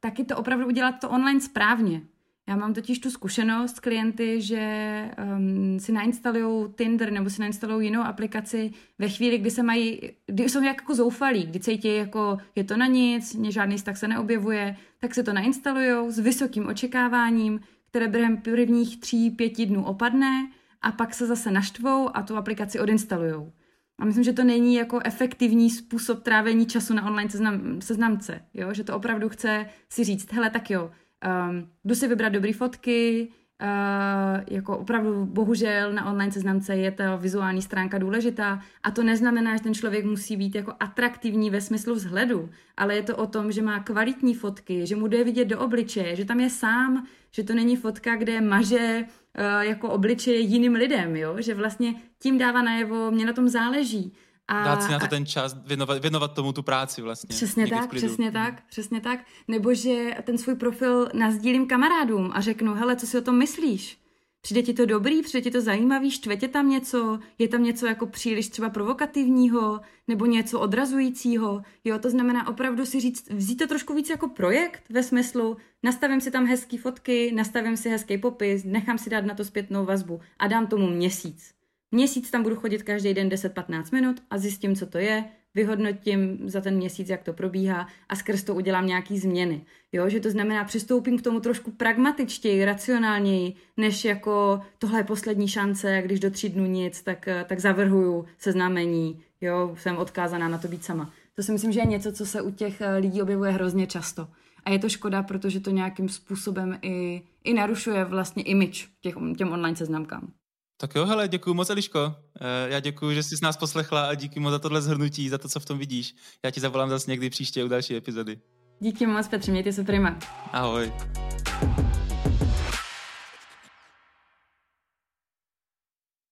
taky to opravdu udělat to online správně. Já mám totiž tu zkušenost klienty, že um, si nainstalují Tinder nebo si nainstalují jinou aplikaci ve chvíli, kdy se mají, kdy jsou jako zoufalí, kdy cítí jako je to na nic, mě žádný vztah se neobjevuje, tak se to nainstalují s vysokým očekáváním, které během prvních tří, pěti dnů opadne a pak se zase naštvou a tu aplikaci odinstalují. A myslím, že to není jako efektivní způsob trávení času na online seznam, seznamce, jo? že to opravdu chce si říct, hele tak jo, um, jdu si vybrat dobré fotky, Uh, jako opravdu bohužel na online seznamce je ta vizuální stránka důležitá a to neznamená, že ten člověk musí být jako atraktivní ve smyslu vzhledu, ale je to o tom, že má kvalitní fotky, že mu jde vidět do obličeje, že tam je sám, že to není fotka, kde maže uh, jako obličeje jiným lidem, jo? že vlastně tím dává najevo, mě na tom záleží. A, Dát si na to ten čas, věnovat, věnovat tomu tu práci vlastně. Přesně tak, přesně tak, přesně tak. Nebo že ten svůj profil nazdílím kamarádům a řeknu, hele, co si o tom myslíš? Přijde ti to dobrý, přijde ti to zajímavý, štve tě tam něco, je tam něco jako příliš třeba provokativního, nebo něco odrazujícího. Jo, to znamená opravdu si říct, vzít to trošku víc jako projekt ve smyslu, nastavím si tam hezký fotky, nastavím si hezký popis, nechám si dát na to zpětnou vazbu a dám tomu měsíc. Měsíc tam budu chodit každý den 10-15 minut a zjistím, co to je, vyhodnotím za ten měsíc, jak to probíhá a skrz to udělám nějaký změny. Jo, že to znamená, přistoupím k tomu trošku pragmatičtěji, racionálněji, než jako tohle je poslední šance, když do tří dnů nic, tak, tak zavrhuju seznámení, jo, jsem odkázaná na to být sama. To si myslím, že je něco, co se u těch eh, lidí objevuje hrozně často. A je to škoda, protože to nějakým způsobem i, i narušuje vlastně image těch, těm online seznamkám. Tak jo, hele, děkuji moc, Eliško. Eh, já děkuji, že jsi nás poslechla a díky moc za tohle zhrnutí, za to, co v tom vidíš. Já ti zavolám zase někdy příště u další epizody. Díky moc, Petře, mějte se prima. Ahoj.